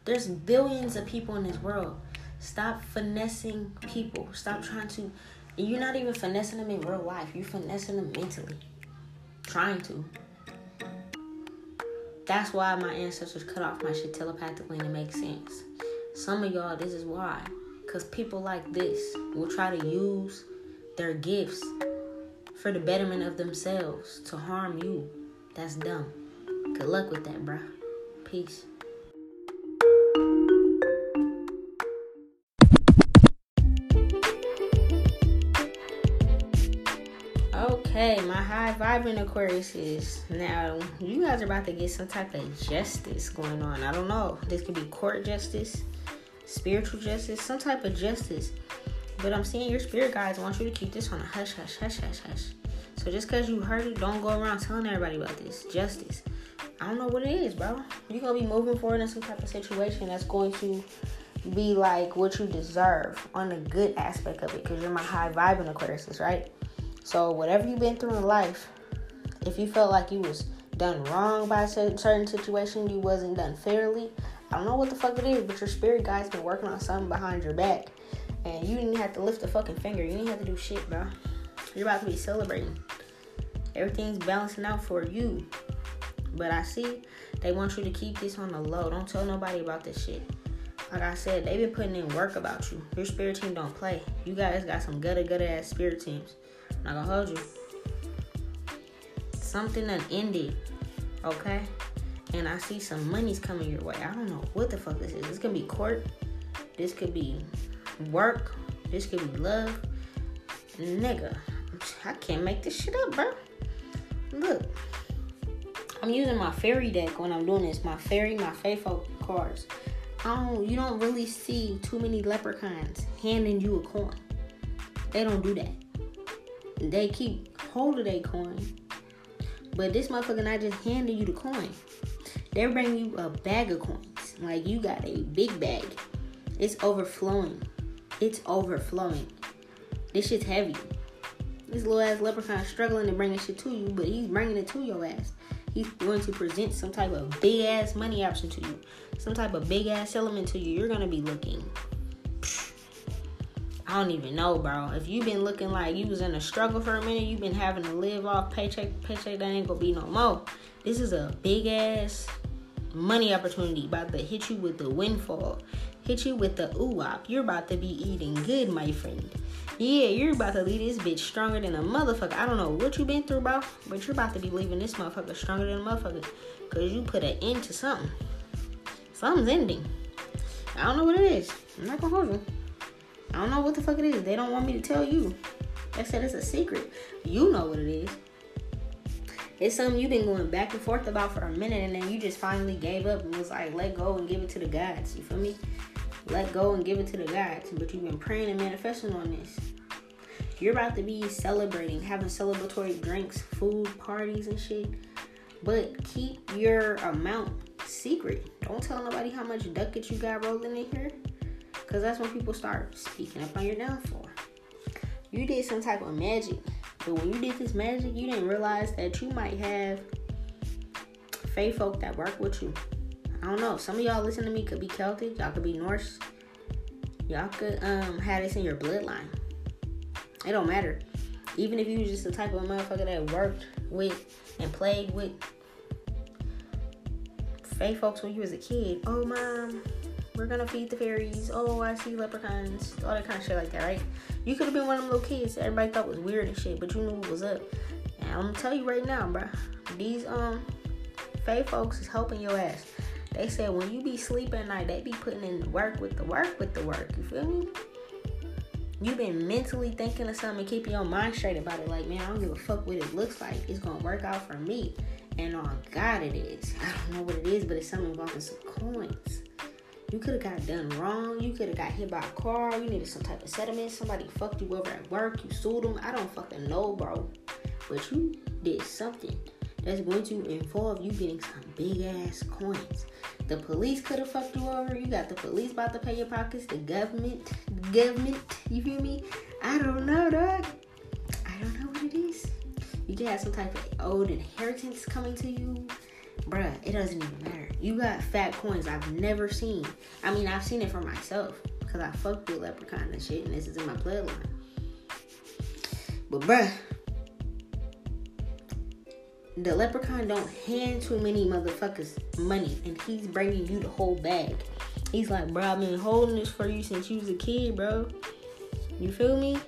There's billions of people in this world. Stop finessing people. Stop trying to. You're not even finessing them in real life. You're finessing them mentally. Trying to. That's why my ancestors cut off my shit telepathically and it makes sense. Some of y'all, this is why. Because people like this will try to use their gifts for the betterment of themselves to harm you. That's dumb. Good luck with that, bruh. Peace. Okay, my high vibrant Aquarius is now you guys are about to get some type of justice going on. I don't know. This could be court justice, spiritual justice, some type of justice. But I'm seeing your spirit guides want you to keep this on a hush, hush, hush, hush, hush. So just because you heard it, don't go around telling everybody about this. Justice. I don't know what it is, bro. You're going to be moving forward in some type of situation that's going to be like what you deserve on the good aspect of it because you're my high vibrant Aquarius, right? So whatever you've been through in life, if you felt like you was done wrong by a certain situation, you wasn't done fairly. I don't know what the fuck it is, but your spirit guide's been working on something behind your back, and you didn't have to lift a fucking finger. You didn't have to do shit, bro. You're about to be celebrating. Everything's balancing out for you. But I see they want you to keep this on the low. Don't tell nobody about this shit. Like I said, they've been putting in work about you. Your spirit team don't play. You guys got some gutter gutter ass spirit teams. Not gonna hold you. Something that ended, okay? And I see some money's coming your way. I don't know what the fuck this is. This could be court. This could be work. This could be love. Nigga, I can't make this shit up, bro. Look, I'm using my fairy deck when I'm doing this. My fairy, my faithful cards. I don't, you don't really see too many leprechauns handing you a coin. They don't do that they keep hold of their coin. But this motherfucker not just handing you the coin. They're bringing you a bag of coins. Like you got a big bag. It's overflowing. It's overflowing. This shit's heavy. This little ass leprechaun struggling to bring this shit to you, but he's bringing it to your ass. He's going to present some type of big ass money option to you, some type of big ass element to you. You're gonna be looking I don't even know, bro. If you've been looking like you was in a struggle for a minute, you've been having to live off paycheck paycheck, that ain't gonna be no more. This is a big ass money opportunity about to hit you with the windfall, hit you with the ooh You're about to be eating good, my friend. Yeah, you're about to leave this bitch stronger than a motherfucker. I don't know what you've been through, bro, but you're about to be leaving this motherfucker stronger than a motherfucker. Cause you put an end to something. Something's ending. I don't know what it is. I'm not gonna hold you. I don't know what the fuck it is. They don't want me to tell you. They said it's a secret. You know what it is. It's something you've been going back and forth about for a minute, and then you just finally gave up and was like, let go and give it to the gods. You feel me? Let go and give it to the gods. But you've been praying and manifesting on this. You're about to be celebrating, having celebratory drinks, food, parties, and shit. But keep your amount secret. Don't tell nobody how much ducats you got rolling in here. Because that's when people start speaking up on your downfall. You did some type of magic. But when you did this magic, you didn't realize that you might have fae folk that work with you. I don't know. Some of y'all listen to me could be Celtic. Y'all could be Norse. Y'all could um have this in your bloodline. It don't matter. Even if you was just the type of motherfucker that worked with and played with fae folks when you was a kid. Oh, mom, we're gonna feed the fairies. Oh, I see leprechauns. All that kind of shit like that, right? You could have been one of them little kids that everybody thought was weird and shit, but you knew what was up. And I'm gonna tell you right now, bro. These um fae folks is helping your ass. They said when you be sleeping at night, they be putting in the work with the work with the work. You feel me? You've been mentally thinking of something, keeping your mind straight about it. Like, man, I don't give a fuck what it looks like. It's gonna work out for me. And on God, it is. I don't know what it is, but it's something involving some coins. You could have got done wrong. You could have got hit by a car. You needed some type of settlement. Somebody fucked you over at work. You sued them. I don't fucking know, bro. But you did something that's going to involve you getting some big ass coins. The police could have fucked you over. You got the police about to pay your pockets. The government, the government. You feel me? I don't know, dog. I don't know what it is. You can have some type of old inheritance coming to you bruh, it doesn't even matter. You got fat coins I've never seen. I mean, I've seen it for myself because I fucked with leprechaun and shit, and this is in my bloodline. But bruh, the leprechaun don't hand too many motherfuckers money, and he's bringing you the whole bag. He's like, bro, I've been holding this for you since you was a kid, bro. You feel me?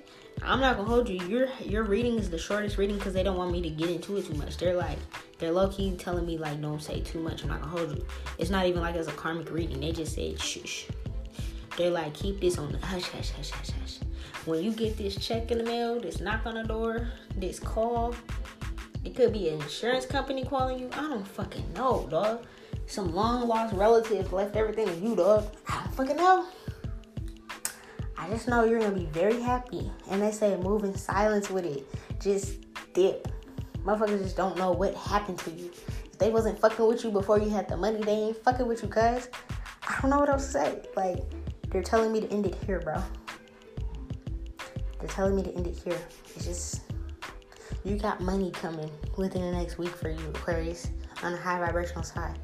I'm not gonna hold you. Your your reading is the shortest reading because they don't want me to get into it too much. They're like, they're low key telling me like, don't say too much. I'm not gonna hold you. It's not even like it's a karmic reading. They just said shush. They're like, keep this on the hush, hush, hush, hush, hush. When you get this check in the mail, this knock on the door, this call, it could be an insurance company calling you. I don't fucking know, dog. Some long lost relative left everything to you, dog. I don't fucking know. I just know you're gonna be very happy. And they say move in silence with it. Just dip. Motherfuckers just don't know what happened to you. If they wasn't fucking with you before you had the money, they ain't fucking with you, cuz. I don't know what else to say. Like, they're telling me to end it here, bro. They're telling me to end it here. It's just, you got money coming within the next week for you, Aquarius, on the high vibrational side.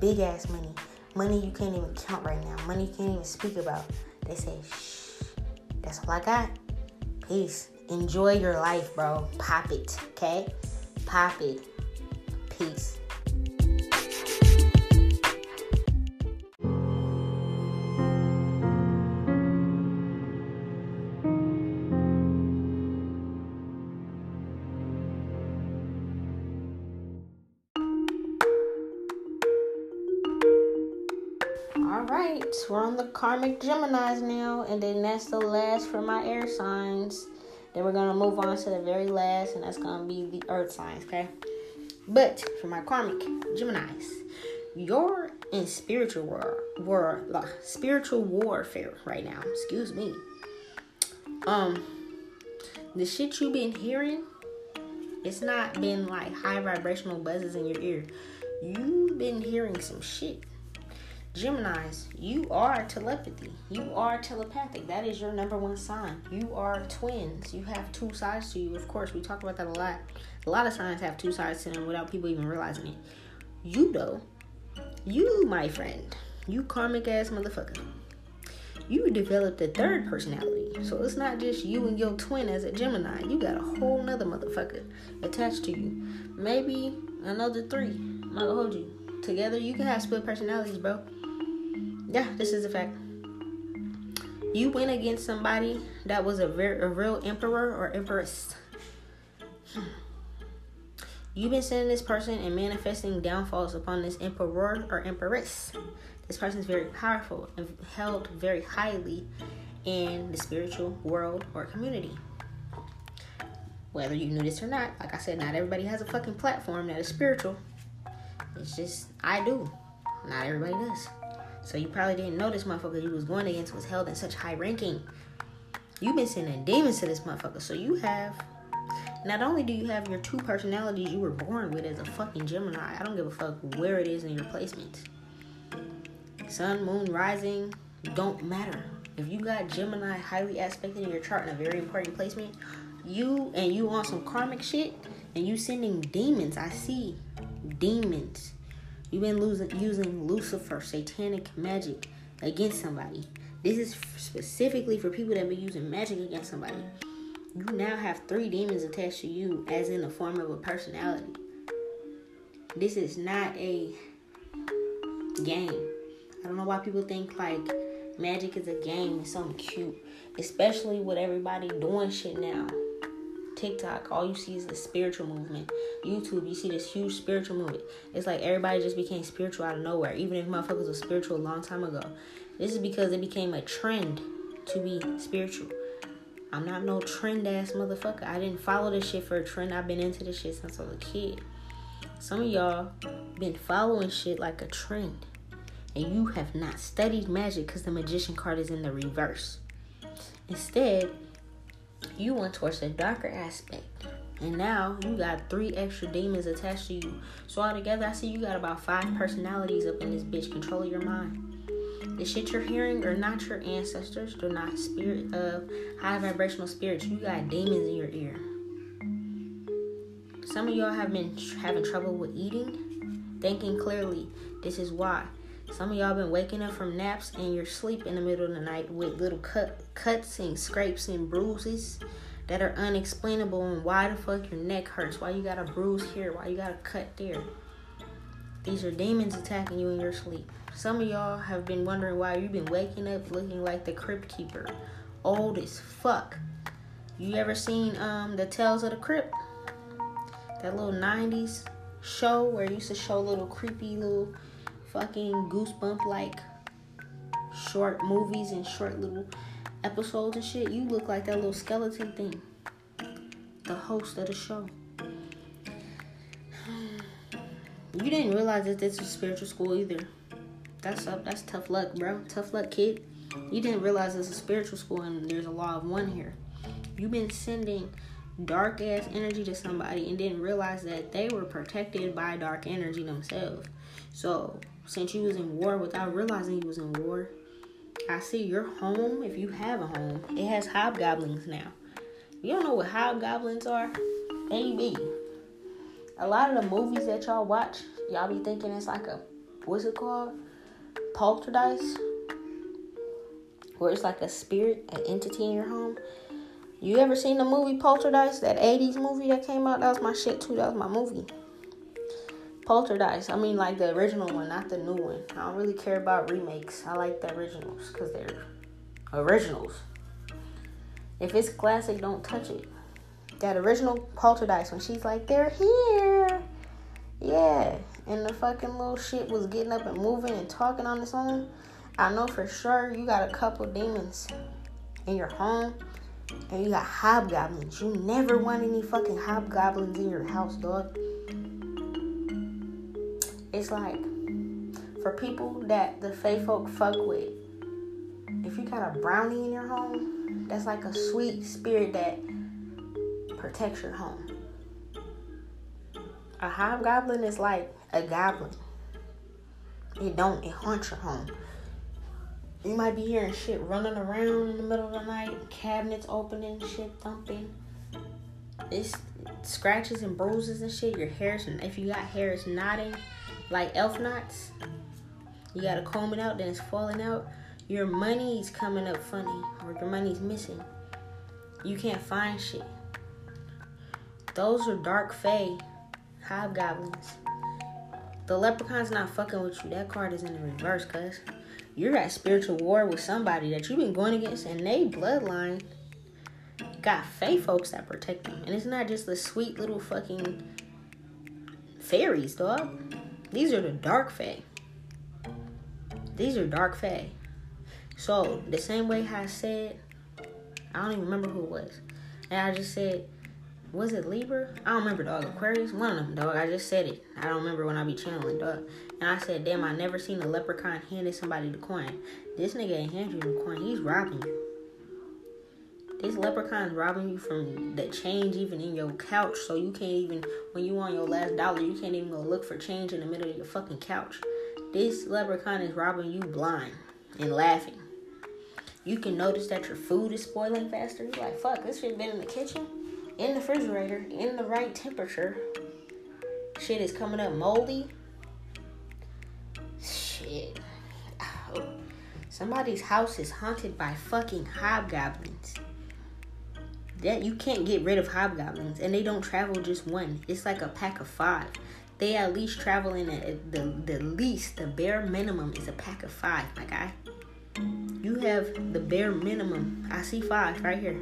Big ass money. Money you can't even count right now. Money you can't even speak about. They say, shh. That's all I got. Peace. Enjoy your life, bro. Pop it, okay? Pop it. Peace. Alright, we're on the karmic Geminis now, and then that's the last for my air signs. Then we're gonna move on to the very last, and that's gonna be the earth signs, okay? But for my karmic Geminis, you're in spiritual war, war, spiritual warfare right now. Excuse me. Um, the shit you've been hearing, it's not been like high vibrational buzzes in your ear. You've been hearing some shit Geminis, you are telepathy. You are telepathic. That is your number one sign. You are twins. You have two sides to you. Of course, we talk about that a lot. A lot of signs have two sides to them without people even realizing it. You, though, you, my friend, you karmic ass motherfucker, you developed a third personality. So it's not just you and your twin as a Gemini. You got a whole nother motherfucker attached to you. Maybe another three. I'm gonna hold you. Together you can have split personalities, bro. Yeah, this is a fact. You went against somebody that was a, very, a real emperor or empress. Hmm. You've been sending this person and manifesting downfalls upon this emperor or empress. This person is very powerful and held very highly in the spiritual world or community. Whether you knew this or not, like I said, not everybody has a fucking platform that is spiritual. It's just, I do. Not everybody does. So you probably didn't know this motherfucker you was going against was held in such high ranking. You've been sending demons to this motherfucker. So you have not only do you have your two personalities you were born with as a fucking Gemini, I don't give a fuck where it is in your placement. Sun, moon, rising don't matter. If you got Gemini highly aspected in your chart in a very important placement, you and you on some karmic shit and you sending demons. I see demons. You've been losing, using Lucifer, satanic magic against somebody. This is specifically for people that have been using magic against somebody you now have three demons attached to you as in the form of a personality. This is not a game. I don't know why people think like magic is a game, it's something cute. Especially with everybody doing shit now. TikTok, all you see is the spiritual movement. YouTube, you see this huge spiritual movement. It's like everybody just became spiritual out of nowhere, even if motherfuckers were spiritual a long time ago. This is because it became a trend to be spiritual. I'm not no trend ass motherfucker. I didn't follow this shit for a trend. I've been into this shit since I was a kid. Some of y'all been following shit like a trend. And you have not studied magic because the magician card is in the reverse. Instead, you went towards the darker aspect. And now you got three extra demons attached to you. So altogether, I see you got about five personalities up in this bitch controlling your mind. The shit you're hearing are not your ancestors. They're not spirit of high vibrational spirits. You got demons in your ear. Some of y'all have been having trouble with eating, thinking clearly. This is why. Some of y'all been waking up from naps and you're asleep in the middle of the night with little cut, cuts and scrapes and bruises that are unexplainable and why the fuck your neck hurts, why you got a bruise here, why you got a cut there. These are demons attacking you in your sleep. Some of y'all have been wondering why you've been waking up looking like the Crypt Keeper. Old as fuck. You ever seen um the Tales of the Crypt? That little 90s show where it used to show little creepy little fucking goosebump like short movies and short little episodes and shit. You look like that little skeleton thing. The host of the show. You didn't realize that this was spiritual school either. That's up. That's tough luck, bro. Tough luck, kid. You didn't realize it's a spiritual school and there's a law of one here. You've been sending dark ass energy to somebody and didn't realize that they were protected by dark energy themselves. So, since you was in war without realizing you was in war, I see your home, if you have a home, it has hobgoblins now. You don't know what hobgoblins are? Maybe. A lot of the movies that y'all watch, y'all be thinking it's like a what's it called? poltergeist, where it's like a spirit, an entity in your home. You ever seen the movie Poltergeist? That 80s movie that came out? That was my shit too. That was my movie. Poltergeist. I mean, like the original one, not the new one. I don't really care about remakes. I like the originals because they're originals. If it's classic, don't touch it. That original Poltergeist, when she's like, they're here. Yeah, and the fucking little shit was getting up and moving and talking on its own, I know for sure you got a couple demons in your home and you got hobgoblins. You never want any fucking hobgoblins in your house, dog. It's like for people that the fae folk fuck with, if you got a brownie in your home, that's like a sweet spirit that protects your home. A hobgoblin is like a goblin. It don't, it haunts your home. You might be hearing shit running around in the middle of the night, cabinets opening, shit thumping. It's scratches and bruises and shit. Your hair's, if you got hair, it's knotting like elf knots. You gotta comb it out, then it's falling out. Your money's coming up funny, or your money's missing. You can't find shit. Those are dark fae hobgoblins. The leprechaun's not fucking with you. That card is in the reverse, cuz. You're at spiritual war with somebody that you've been going against, and they bloodline got fae folks that protect them. And it's not just the sweet little fucking fairies, dog. These are the dark fae. These are dark fae. So the same way I said, I don't even remember who it was. And I just said, was it Libra? I don't remember, dog. Aquarius? One of them, dog. I just said it. I don't remember when I be channeling, dog. And I said, damn, I never seen a leprechaun handing somebody the coin. This nigga ain't hand you the coin. He's robbing you. This leprechaun's robbing you from the change even in your couch. So you can't even, when you on your last dollar, you can't even go look for change in the middle of your fucking couch. This leprechaun is robbing you blind and laughing. You can notice that your food is spoiling faster. You're like, fuck, this shit been in the kitchen, in the refrigerator, in the right temperature. Shit is coming up moldy. Shit. Somebody's house is haunted by fucking hobgoblins. That you can't get rid of hobgoblins, and they don't travel just one. It's like a pack of five. They at least travel in a, the the least the bare minimum is a pack of five my guy. You have the bare minimum. I see five right here.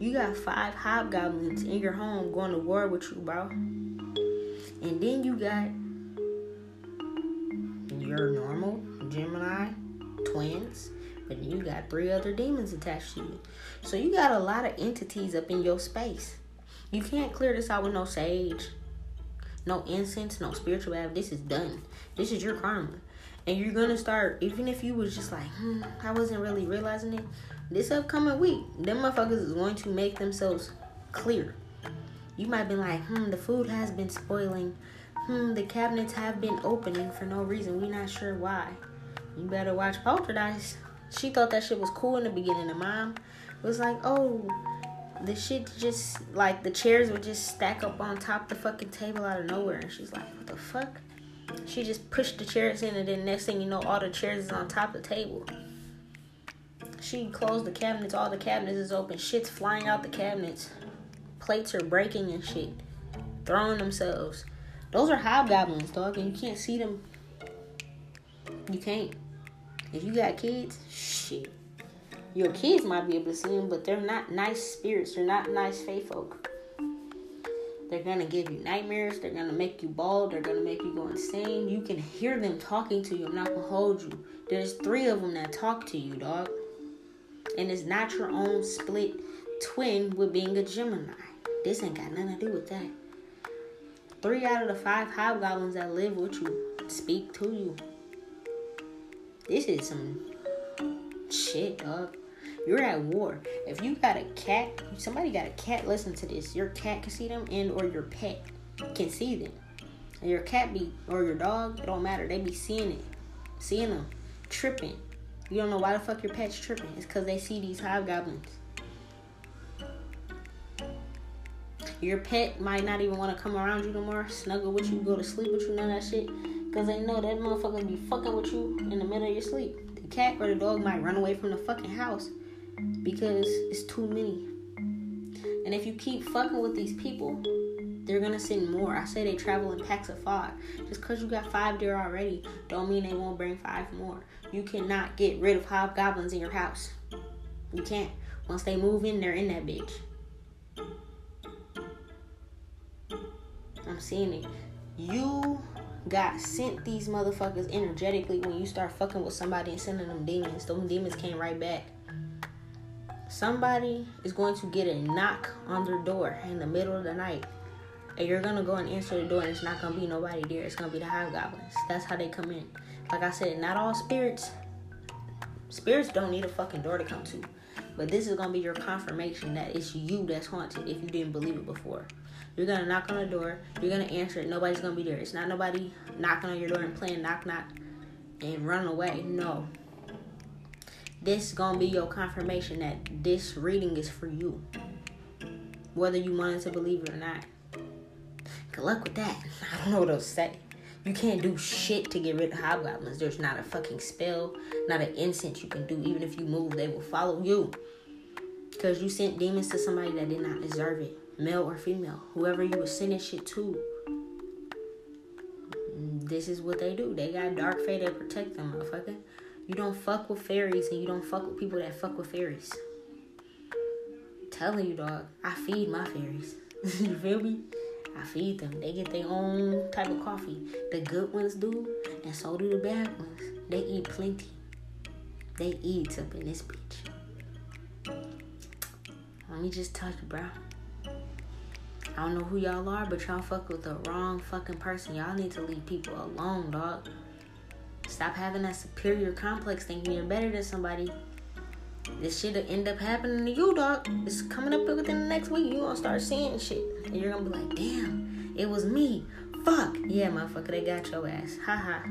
You got five hobgoblins in your home going to war with you bro. And then you got your normal gemini twins then you got three other demons attached to you so you got a lot of entities up in your space you can't clear this out with no sage no incense, no spiritual bath. This is done. This is your karma. And you're gonna start, even if you was just like, hmm, I wasn't really realizing it. This upcoming week, them motherfuckers is going to make themselves clear. You might be like, hmm, the food has been spoiling. Hmm, the cabinets have been opening for no reason. We're not sure why. You better watch Poltergeist. She thought that shit was cool in the beginning. The mom was like, oh, the shit just like the chairs would just stack up on top the fucking table out of nowhere. And she's like what the fuck? She just pushed the chairs in and then next thing you know all the chairs is on top of the table. She closed the cabinets. All the cabinets is open. Shit's flying out the cabinets. Plates are breaking and shit. Throwing themselves. Those are hobgoblins dog and you can't see them. You can't if you got kids shit your kids might be able to see them, but they're not nice spirits. They're not nice fae folk. They're gonna give you nightmares. They're gonna make you bald. They're gonna make you go insane. You can hear them talking to you. I'm not gonna hold you. There's three of them that talk to you, dog. And it's not your own split twin with being a Gemini. This ain't got nothing to do with that. Three out of the five hobgoblins that live with you speak to you. This is some shit, dog. You're at war. If you got a cat, somebody got a cat, listen to this. Your cat can see them and or your pet can see them. And your cat be or your dog, it don't matter. They be seeing it. Seeing them. Tripping. You don't know why the fuck your pet's tripping. It's cause they see these hobgoblins. Your pet might not even want to come around you no more, snuggle with you, go to sleep with you, none of that shit. Cause they know that motherfucker be fucking with you in the middle of your sleep. The cat or the dog might run away from the fucking house because it's too many. And if you keep fucking with these people, they're gonna send more. I say they travel in packs of five. Just because you got five there already, don't mean they won't bring five more. You cannot get rid of hobgoblins in your house. You can't. Once they move in, they're in that bitch. I'm seeing it. You got sent these motherfuckers energetically when you start fucking with somebody and sending them demons. Those demons came right back. Somebody is going to get a knock on their door in the middle of the night. And you're gonna go and answer the door, and it's not gonna be nobody there. It's gonna be the hobgoblins. That's how they come in. Like I said, not all spirits. Spirits don't need a fucking door to come to. But this is gonna be your confirmation that it's you that's haunted if you didn't believe it before. You're gonna knock on the door, you're gonna answer it, nobody's gonna be there. It's not nobody knocking on your door and playing knock knock and run away. No this gonna be your confirmation that this reading is for you whether you wanted to believe it or not good luck with that i don't know what else to say You can't do shit to get rid of hobgoblins. There's not a fucking spell, not an incense you can do. Even if you move, they will follow you. Because you sent demons to somebody that did not deserve it, male or female. Whoever you were sending shit to. This is what they do. They got dark fae that protect them, motherfucker. You don't fuck with fairies and you don't fuck with people that fuck with fairies. I'm telling you, dog. I feed my fairies. you feel me? I feed them. They get their own type of coffee. The good ones do, and so do the bad ones. They eat plenty. They eat up in this bitch. Let me just tell you, bro. I don't know who y'all are, but y'all fuck with the wrong fucking person. Y'all need to leave people alone, dog. Stop having that superior complex thinking you're better than somebody. This shit'll end up happening to you, dog. It's coming up within the next week. You gonna start seeing shit. And you're gonna be like, damn, it was me. Fuck. Yeah, motherfucker, they got your ass. Ha ha.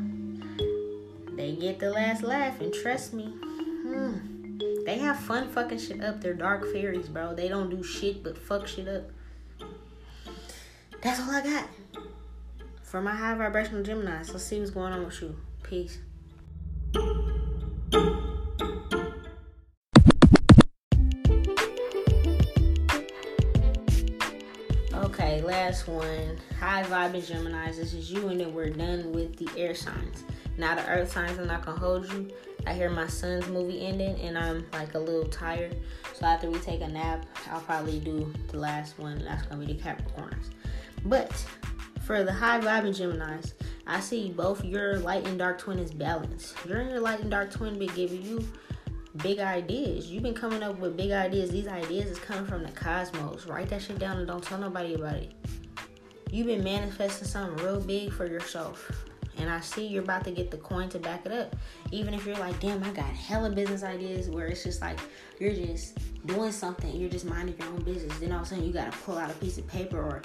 They get the last laugh, and trust me. Hmm. They have fun fucking shit up. They're dark fairies, bro. They don't do shit but fuck shit up. That's all I got. For my high vibrational Gemini. let's see what's going on with you. Peace. Okay, last one. High vibe vibing Geminis. This is you, and then we're done with the air signs. Now the earth signs, I'm not gonna hold you. I hear my son's movie ending, and I'm like a little tired. So after we take a nap, I'll probably do the last one. That's gonna be the Capricorns. But for the high vibing Geminis, I see both your light and dark twin is balanced. Your and your light and dark twin be giving you big ideas. You've been coming up with big ideas. These ideas is coming from the cosmos. Write that shit down and don't tell nobody about it. You've been manifesting something real big for yourself. And I see you're about to get the coin to back it up. Even if you're like, damn, I got hella business ideas where it's just like you're just doing something, you're just minding your own business. Then all of a sudden you gotta pull out a piece of paper or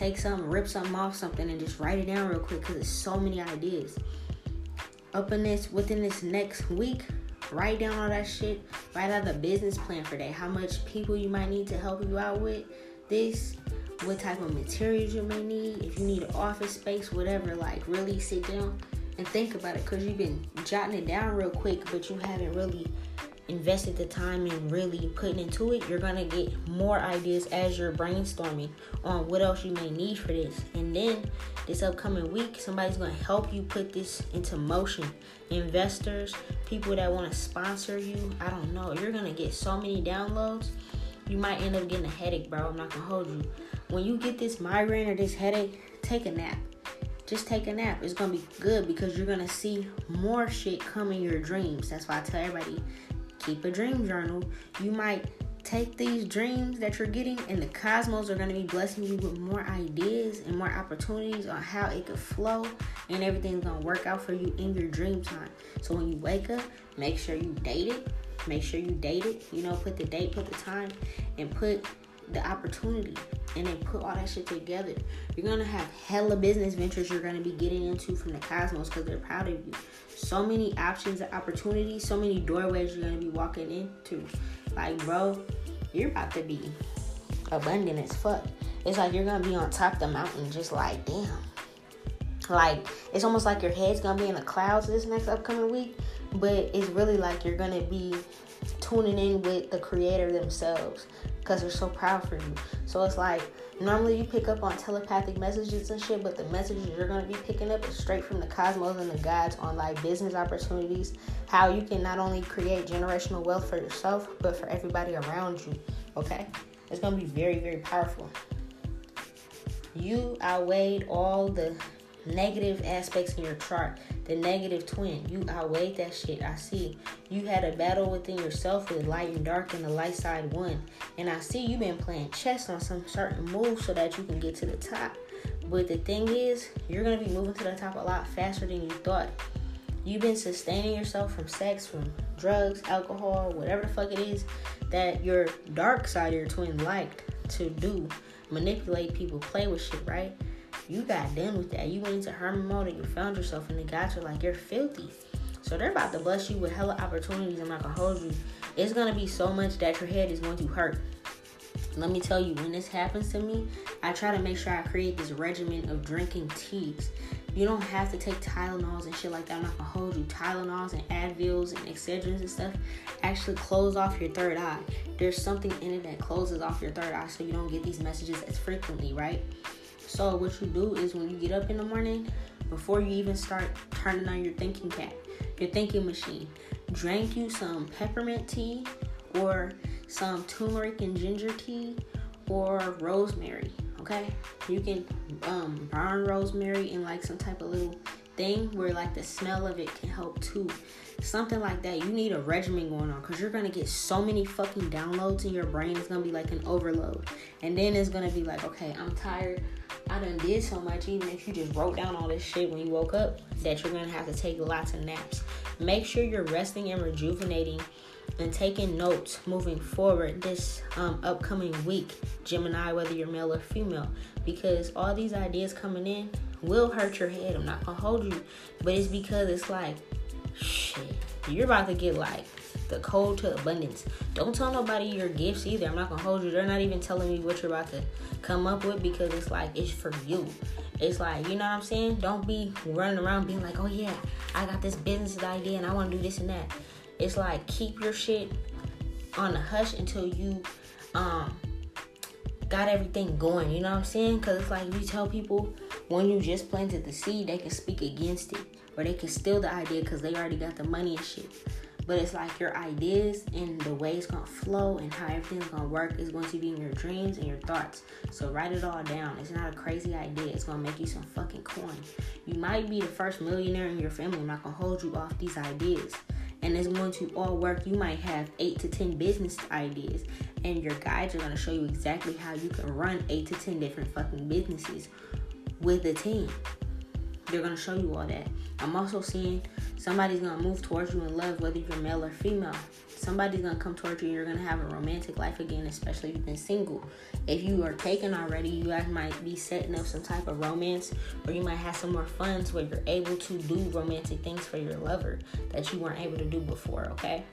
take something, rip something off something, and just write it down real quick because there's so many ideas. Up in this within this next week, write down all that shit. Write out the business plan for that. How much people you might need to help you out with this. What type of materials you may need. If you need an office space, whatever. Like really sit down and think about it because you've been jotting it down real quick, but you haven't really invested the time in really putting into it, you're gonna get more ideas as you're brainstorming on what else you may need for this. And then this upcoming week, somebody's gonna help you put this into motion. Investors, people that wanna sponsor you, I don't know. You're gonna get so many downloads. You might end up getting a headache, bro. I'm not gonna hold you. When you get this migraine or this headache, take a nap just take a nap. It's gonna be good because you're gonna see more shit come in your dreams. That's why I tell everybody keep a dream journal. You might take these dreams that you're getting, and the cosmos are going to be blessing you with more ideas and more opportunities on how it could flow, and everything's going to work out for you in your dream time. So when you wake up, make sure you date it. Make sure you date it. You know, put the date, put the time, and put the opportunity and then put all that shit together. You're gonna have hella business ventures you're gonna be getting into from the cosmos because they're proud of you so many options and opportunities, so many doorways you're gonna be walking into. Like, bro, you're about to be abundant as fuck. It's like you're gonna be on top of the mountain, just like, damn. Like, it's almost like your head's gonna be in the clouds this next upcoming week, but it's really like you're gonna be tuning in with the creator themselves because they're so proud for you. So it's like normally you pick up on telepathic messages and shit, but the messages you're gonna be picking up is straight from the cosmos and the gods on like business opportunities, how you can not only create generational wealth for yourself, but for everybody around you. Okay? It's gonna be very, very powerful. You outweighed all the negative aspects in your chart. The negative twin, you outweighed that shit. I see. You had a battle within yourself with light and dark, and the light side won. And I see you've been playing chess on some certain moves so that you can get to the top. But the thing is, you're gonna be moving to the top a lot faster than you thought. You've been sustaining yourself from sex, from drugs, alcohol, whatever the fuck it is that your dark side your twin liked to do. Manipulate people, play with shit, right? You got done with that. You went into hermit mode and you found yourself and the guys are like, you're filthy. So they're about to bless you with hella opportunities. I'm not gonna hold you. It's gonna be so much that your head is going to hurt. Let me tell you, when this happens to me, I try to make sure I create this regimen of drinking teas. You don't have to take Tylenols and shit like that. I'm not gonna hold you. Tylenols and Advils and Excedrins and stuff actually close off your third eye. There's something in it that closes off your third eye so you don't get these messages as frequently, right? So what you do is when you get up in the morning, before you even start turning on your thinking cap, your thinking machine, drink you some peppermint tea or some turmeric and ginger tea or rosemary. Okay, you can um, burn rosemary in like some type of little thing where like the smell of it can help too. Something like that. You need a regimen going on because you're gonna get so many fucking downloads in your brain. It's gonna be like an overload, and then it's gonna be like, okay, I'm tired. I done did so much, even if you just wrote down all this shit when you woke up, that you're gonna have to take lots of naps. Make sure you're resting and rejuvenating and taking notes moving forward this um, upcoming week, Gemini, whether you're male or female, because all these ideas coming in will hurt your head. I'm not gonna hold you, but it's because it's like, shit, you're about to get like the code to abundance. Don't tell nobody your gifts either. I'm not gonna hold you. They're not even telling me what you're about to come up with because it's like it's for you. It's like, you know what I'm saying? Don't be running around being like, oh yeah, I got this business idea and I wanna do this and that. It's like keep your shit on the hush until you um got everything going. You know what I'm saying? Because it's like you tell people when you just planted the seed, they can speak against it or they can steal the idea because they already got the money and shit. But it's like your ideas and the way it's gonna flow and how everything's gonna work is going to be in your dreams and your thoughts. So write it all down. It's not a crazy idea. It's gonna make you some fucking coin. You might be the first millionaire in your family. I'm not gonna hold you off these ideas and it's going to all work. You might have eight to 10 business ideas, and your guides are going to show you exactly how you can run eight to 10 different fucking businesses with a team. They're to show you all that. I'm also seeing somebody's to move towards you in love, whether you're male or female somebody's gonna come towards you and you're gonna have a romantic life again, especially if you've been single. If you are taken already, you guys might be setting up some type of romance, or you might have some more funds where you're able to do romantic things for your lover that you weren't able to do before, okay?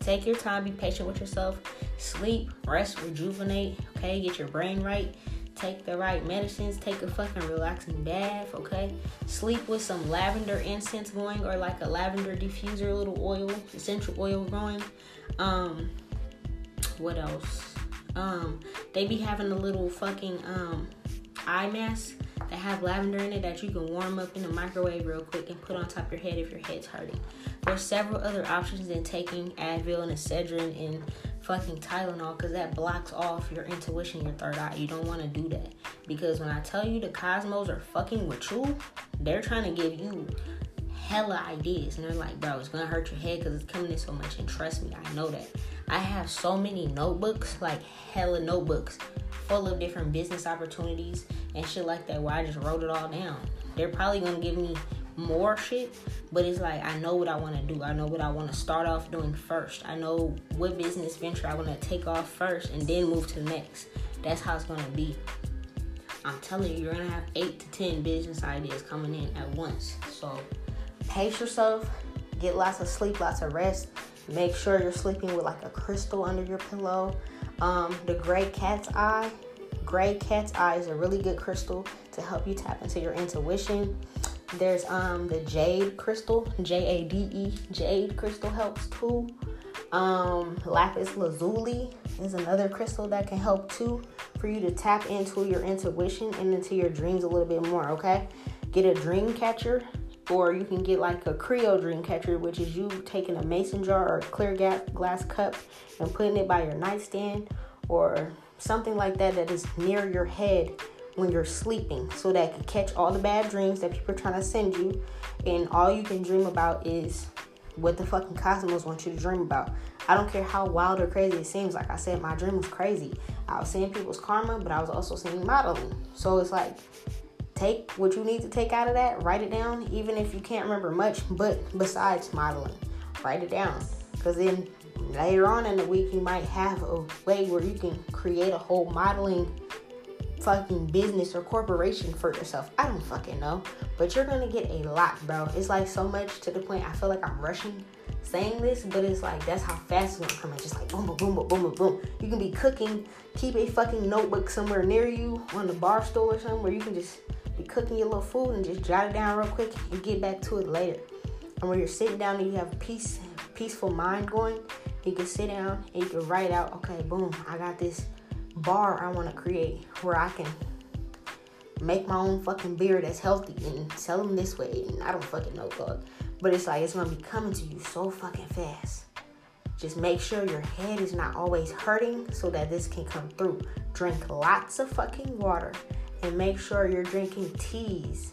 Take your time, be patient with yourself, sleep, rest, rejuvenate, okay? Get your brain right take the right medicines, take a fucking relaxing bath, okay? Sleep with some lavender incense going or like a lavender diffuser, a little oil, essential oil going. Um, what else? Um, they be having a little fucking um eye mask that have lavender in it that you can warm up in the microwave real quick and put on top of your head if your head's hurting. There's several other options than taking Advil and Excedrin and fucking Tylenol because that blocks off your intuition, your third eye. You don't want to do that because when I tell you the cosmos are fucking with you, they're trying to give you hella ideas and they're like, bro, it's gonna hurt your head because it's coming in so much. And trust me, I know that. I have so many notebooks, like hella notebooks, full of different business opportunities and shit like that where I just wrote it all down. They're probably gonna give me more shit, but it's like I know what I want to do. I know what I want to start off doing first. I know what business venture I want to take off first and then move to the next. That's how it's gonna be. I'm telling you, you're gonna have eight to ten business ideas coming in at once. So pace yourself, get lots of sleep, lots of rest. Make sure you're sleeping with like a crystal under your pillow. Um, the gray cat's eye. Gray cat's eye is a really good crystal to help you tap into your intuition. There's um the jade crystal, J A D E, jade crystal helps too. Um, lapis lazuli is another crystal that can help too for you to tap into your intuition and into your dreams a little bit more. Okay, get a dream catcher, or you can get like a Creo dream catcher, which is you taking a mason jar or a clear glass cup and putting it by your nightstand or something like that that is near your head when you're sleeping so that it can catch all the bad dreams that people are trying to send you and all you can dream about is what the fucking cosmos wants you to dream about. I don't care how wild or crazy it seems. Like I said, my dream was crazy. I was seeing people's karma, but I was also seeing modeling. So it's like take what you need to take out of that, write it down, even if you can't remember much, but besides modeling, write it down. Because then later on in the week, you might have a way where you can create a whole modeling fucking business or corporation for yourself. I don't fucking know. But you're gonna get a lot, bro. It's like so much to the point I feel like I'm rushing saying this, but it's like that's how fast it's gonna come in. Just like boom, boom, boom, boom, boom, boom. You can be cooking, keep a fucking notebook somewhere near you on the bar stool or something where you can just be cooking your little food and just jot it down real quick and get back to it later. And when you're sitting down and you have peace, peaceful mind going, you can sit down and you can write out, okay, boom, I got this bar I want to create where I can make my own fucking beer that's healthy and sell them this way. And I don't fucking know, dog. But it's like it's gonna be coming to you so fucking fast. Just make sure your head is not always hurting so that this can come through. Drink lots of fucking water and make sure you're drinking teas.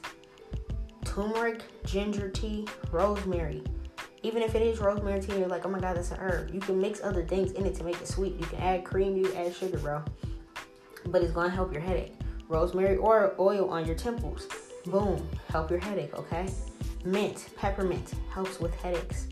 Turmeric, ginger tea, rosemary. Even if it is rosemary tea, you're like, oh my god, that's an herb. You can mix other things in it to make it sweet. You can add cream, you can add sugar, bro. But it's gonna help your headache. Rosemary or oil on your temples. Boom, help your headache, okay? Mint, peppermint helps with headaches.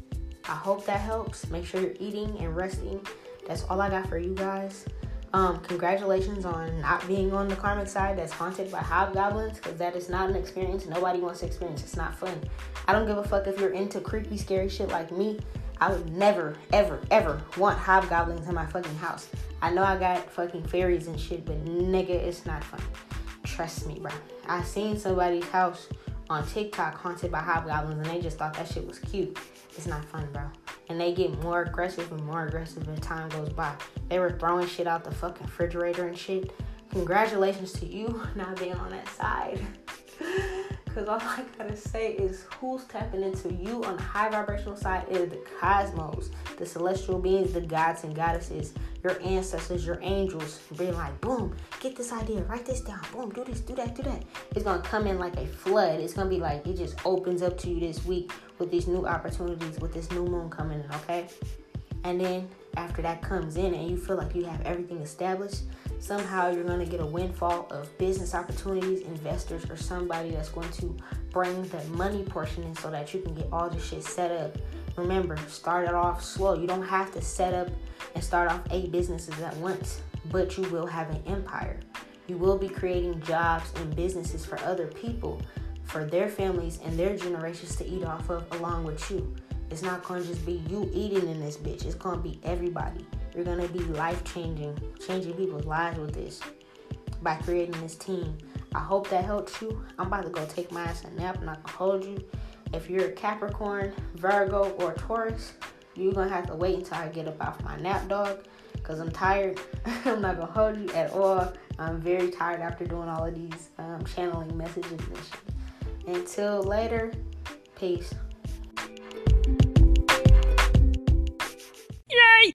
I hope that helps. Make sure you're eating and resting. That's all I got for you guys. Um, congratulations on not being on the karmic side that's haunted by hobgoblins, because that is not an experience nobody wants to experience. It's not fun. I don't give a fuck if you're into creepy, scary shit like me. I would never, ever, ever want hobgoblins in my fucking house. I know I got fucking fairies and shit, but nigga, it's not fun. Trust me, bro. I seen somebody's house on TikTok haunted by hobgoblins and they just thought that shit was cute. It's not fun, bro. And they get more aggressive and more aggressive as time goes by. They were throwing shit out the fucking refrigerator and shit. Congratulations to you not being on that side. Because all I gotta say is who's tapping into you on the high vibrational side is the cosmos, the celestial beings, the gods and goddesses, your ancestors, your angels, being like, boom, get this idea, write this down, boom, do this, do that, do that. It's gonna come in like a flood. It's gonna be like it just opens up to you this week with these new opportunities, with this new moon coming in, okay? And then after that comes in and you feel like you have everything established, somehow you're going to get a windfall of business opportunities, investors, or somebody that's going to bring the money portion in so that you can get all the shit set up. Remember, start it off slow. You don't have to set up and start off eight businesses at once, but you will have an empire. You will be creating jobs and businesses for other people, for their families and their generations to eat off of along with you. It's not going to just be you eating in this bitch. It's going to be everybody. You're going to be life changing, changing people's lives with this by creating this team. I hope that helps you. I'm about to go take my ass a nap. I'm not going to hold you. If you're a Capricorn, Virgo, or Taurus, you're going to have to wait until I get up off my nap, dog. Because I'm tired. I'm not going to hold you at all. I'm very tired after doing all of these um, channeling messages and shit. Until later, peace. Yay!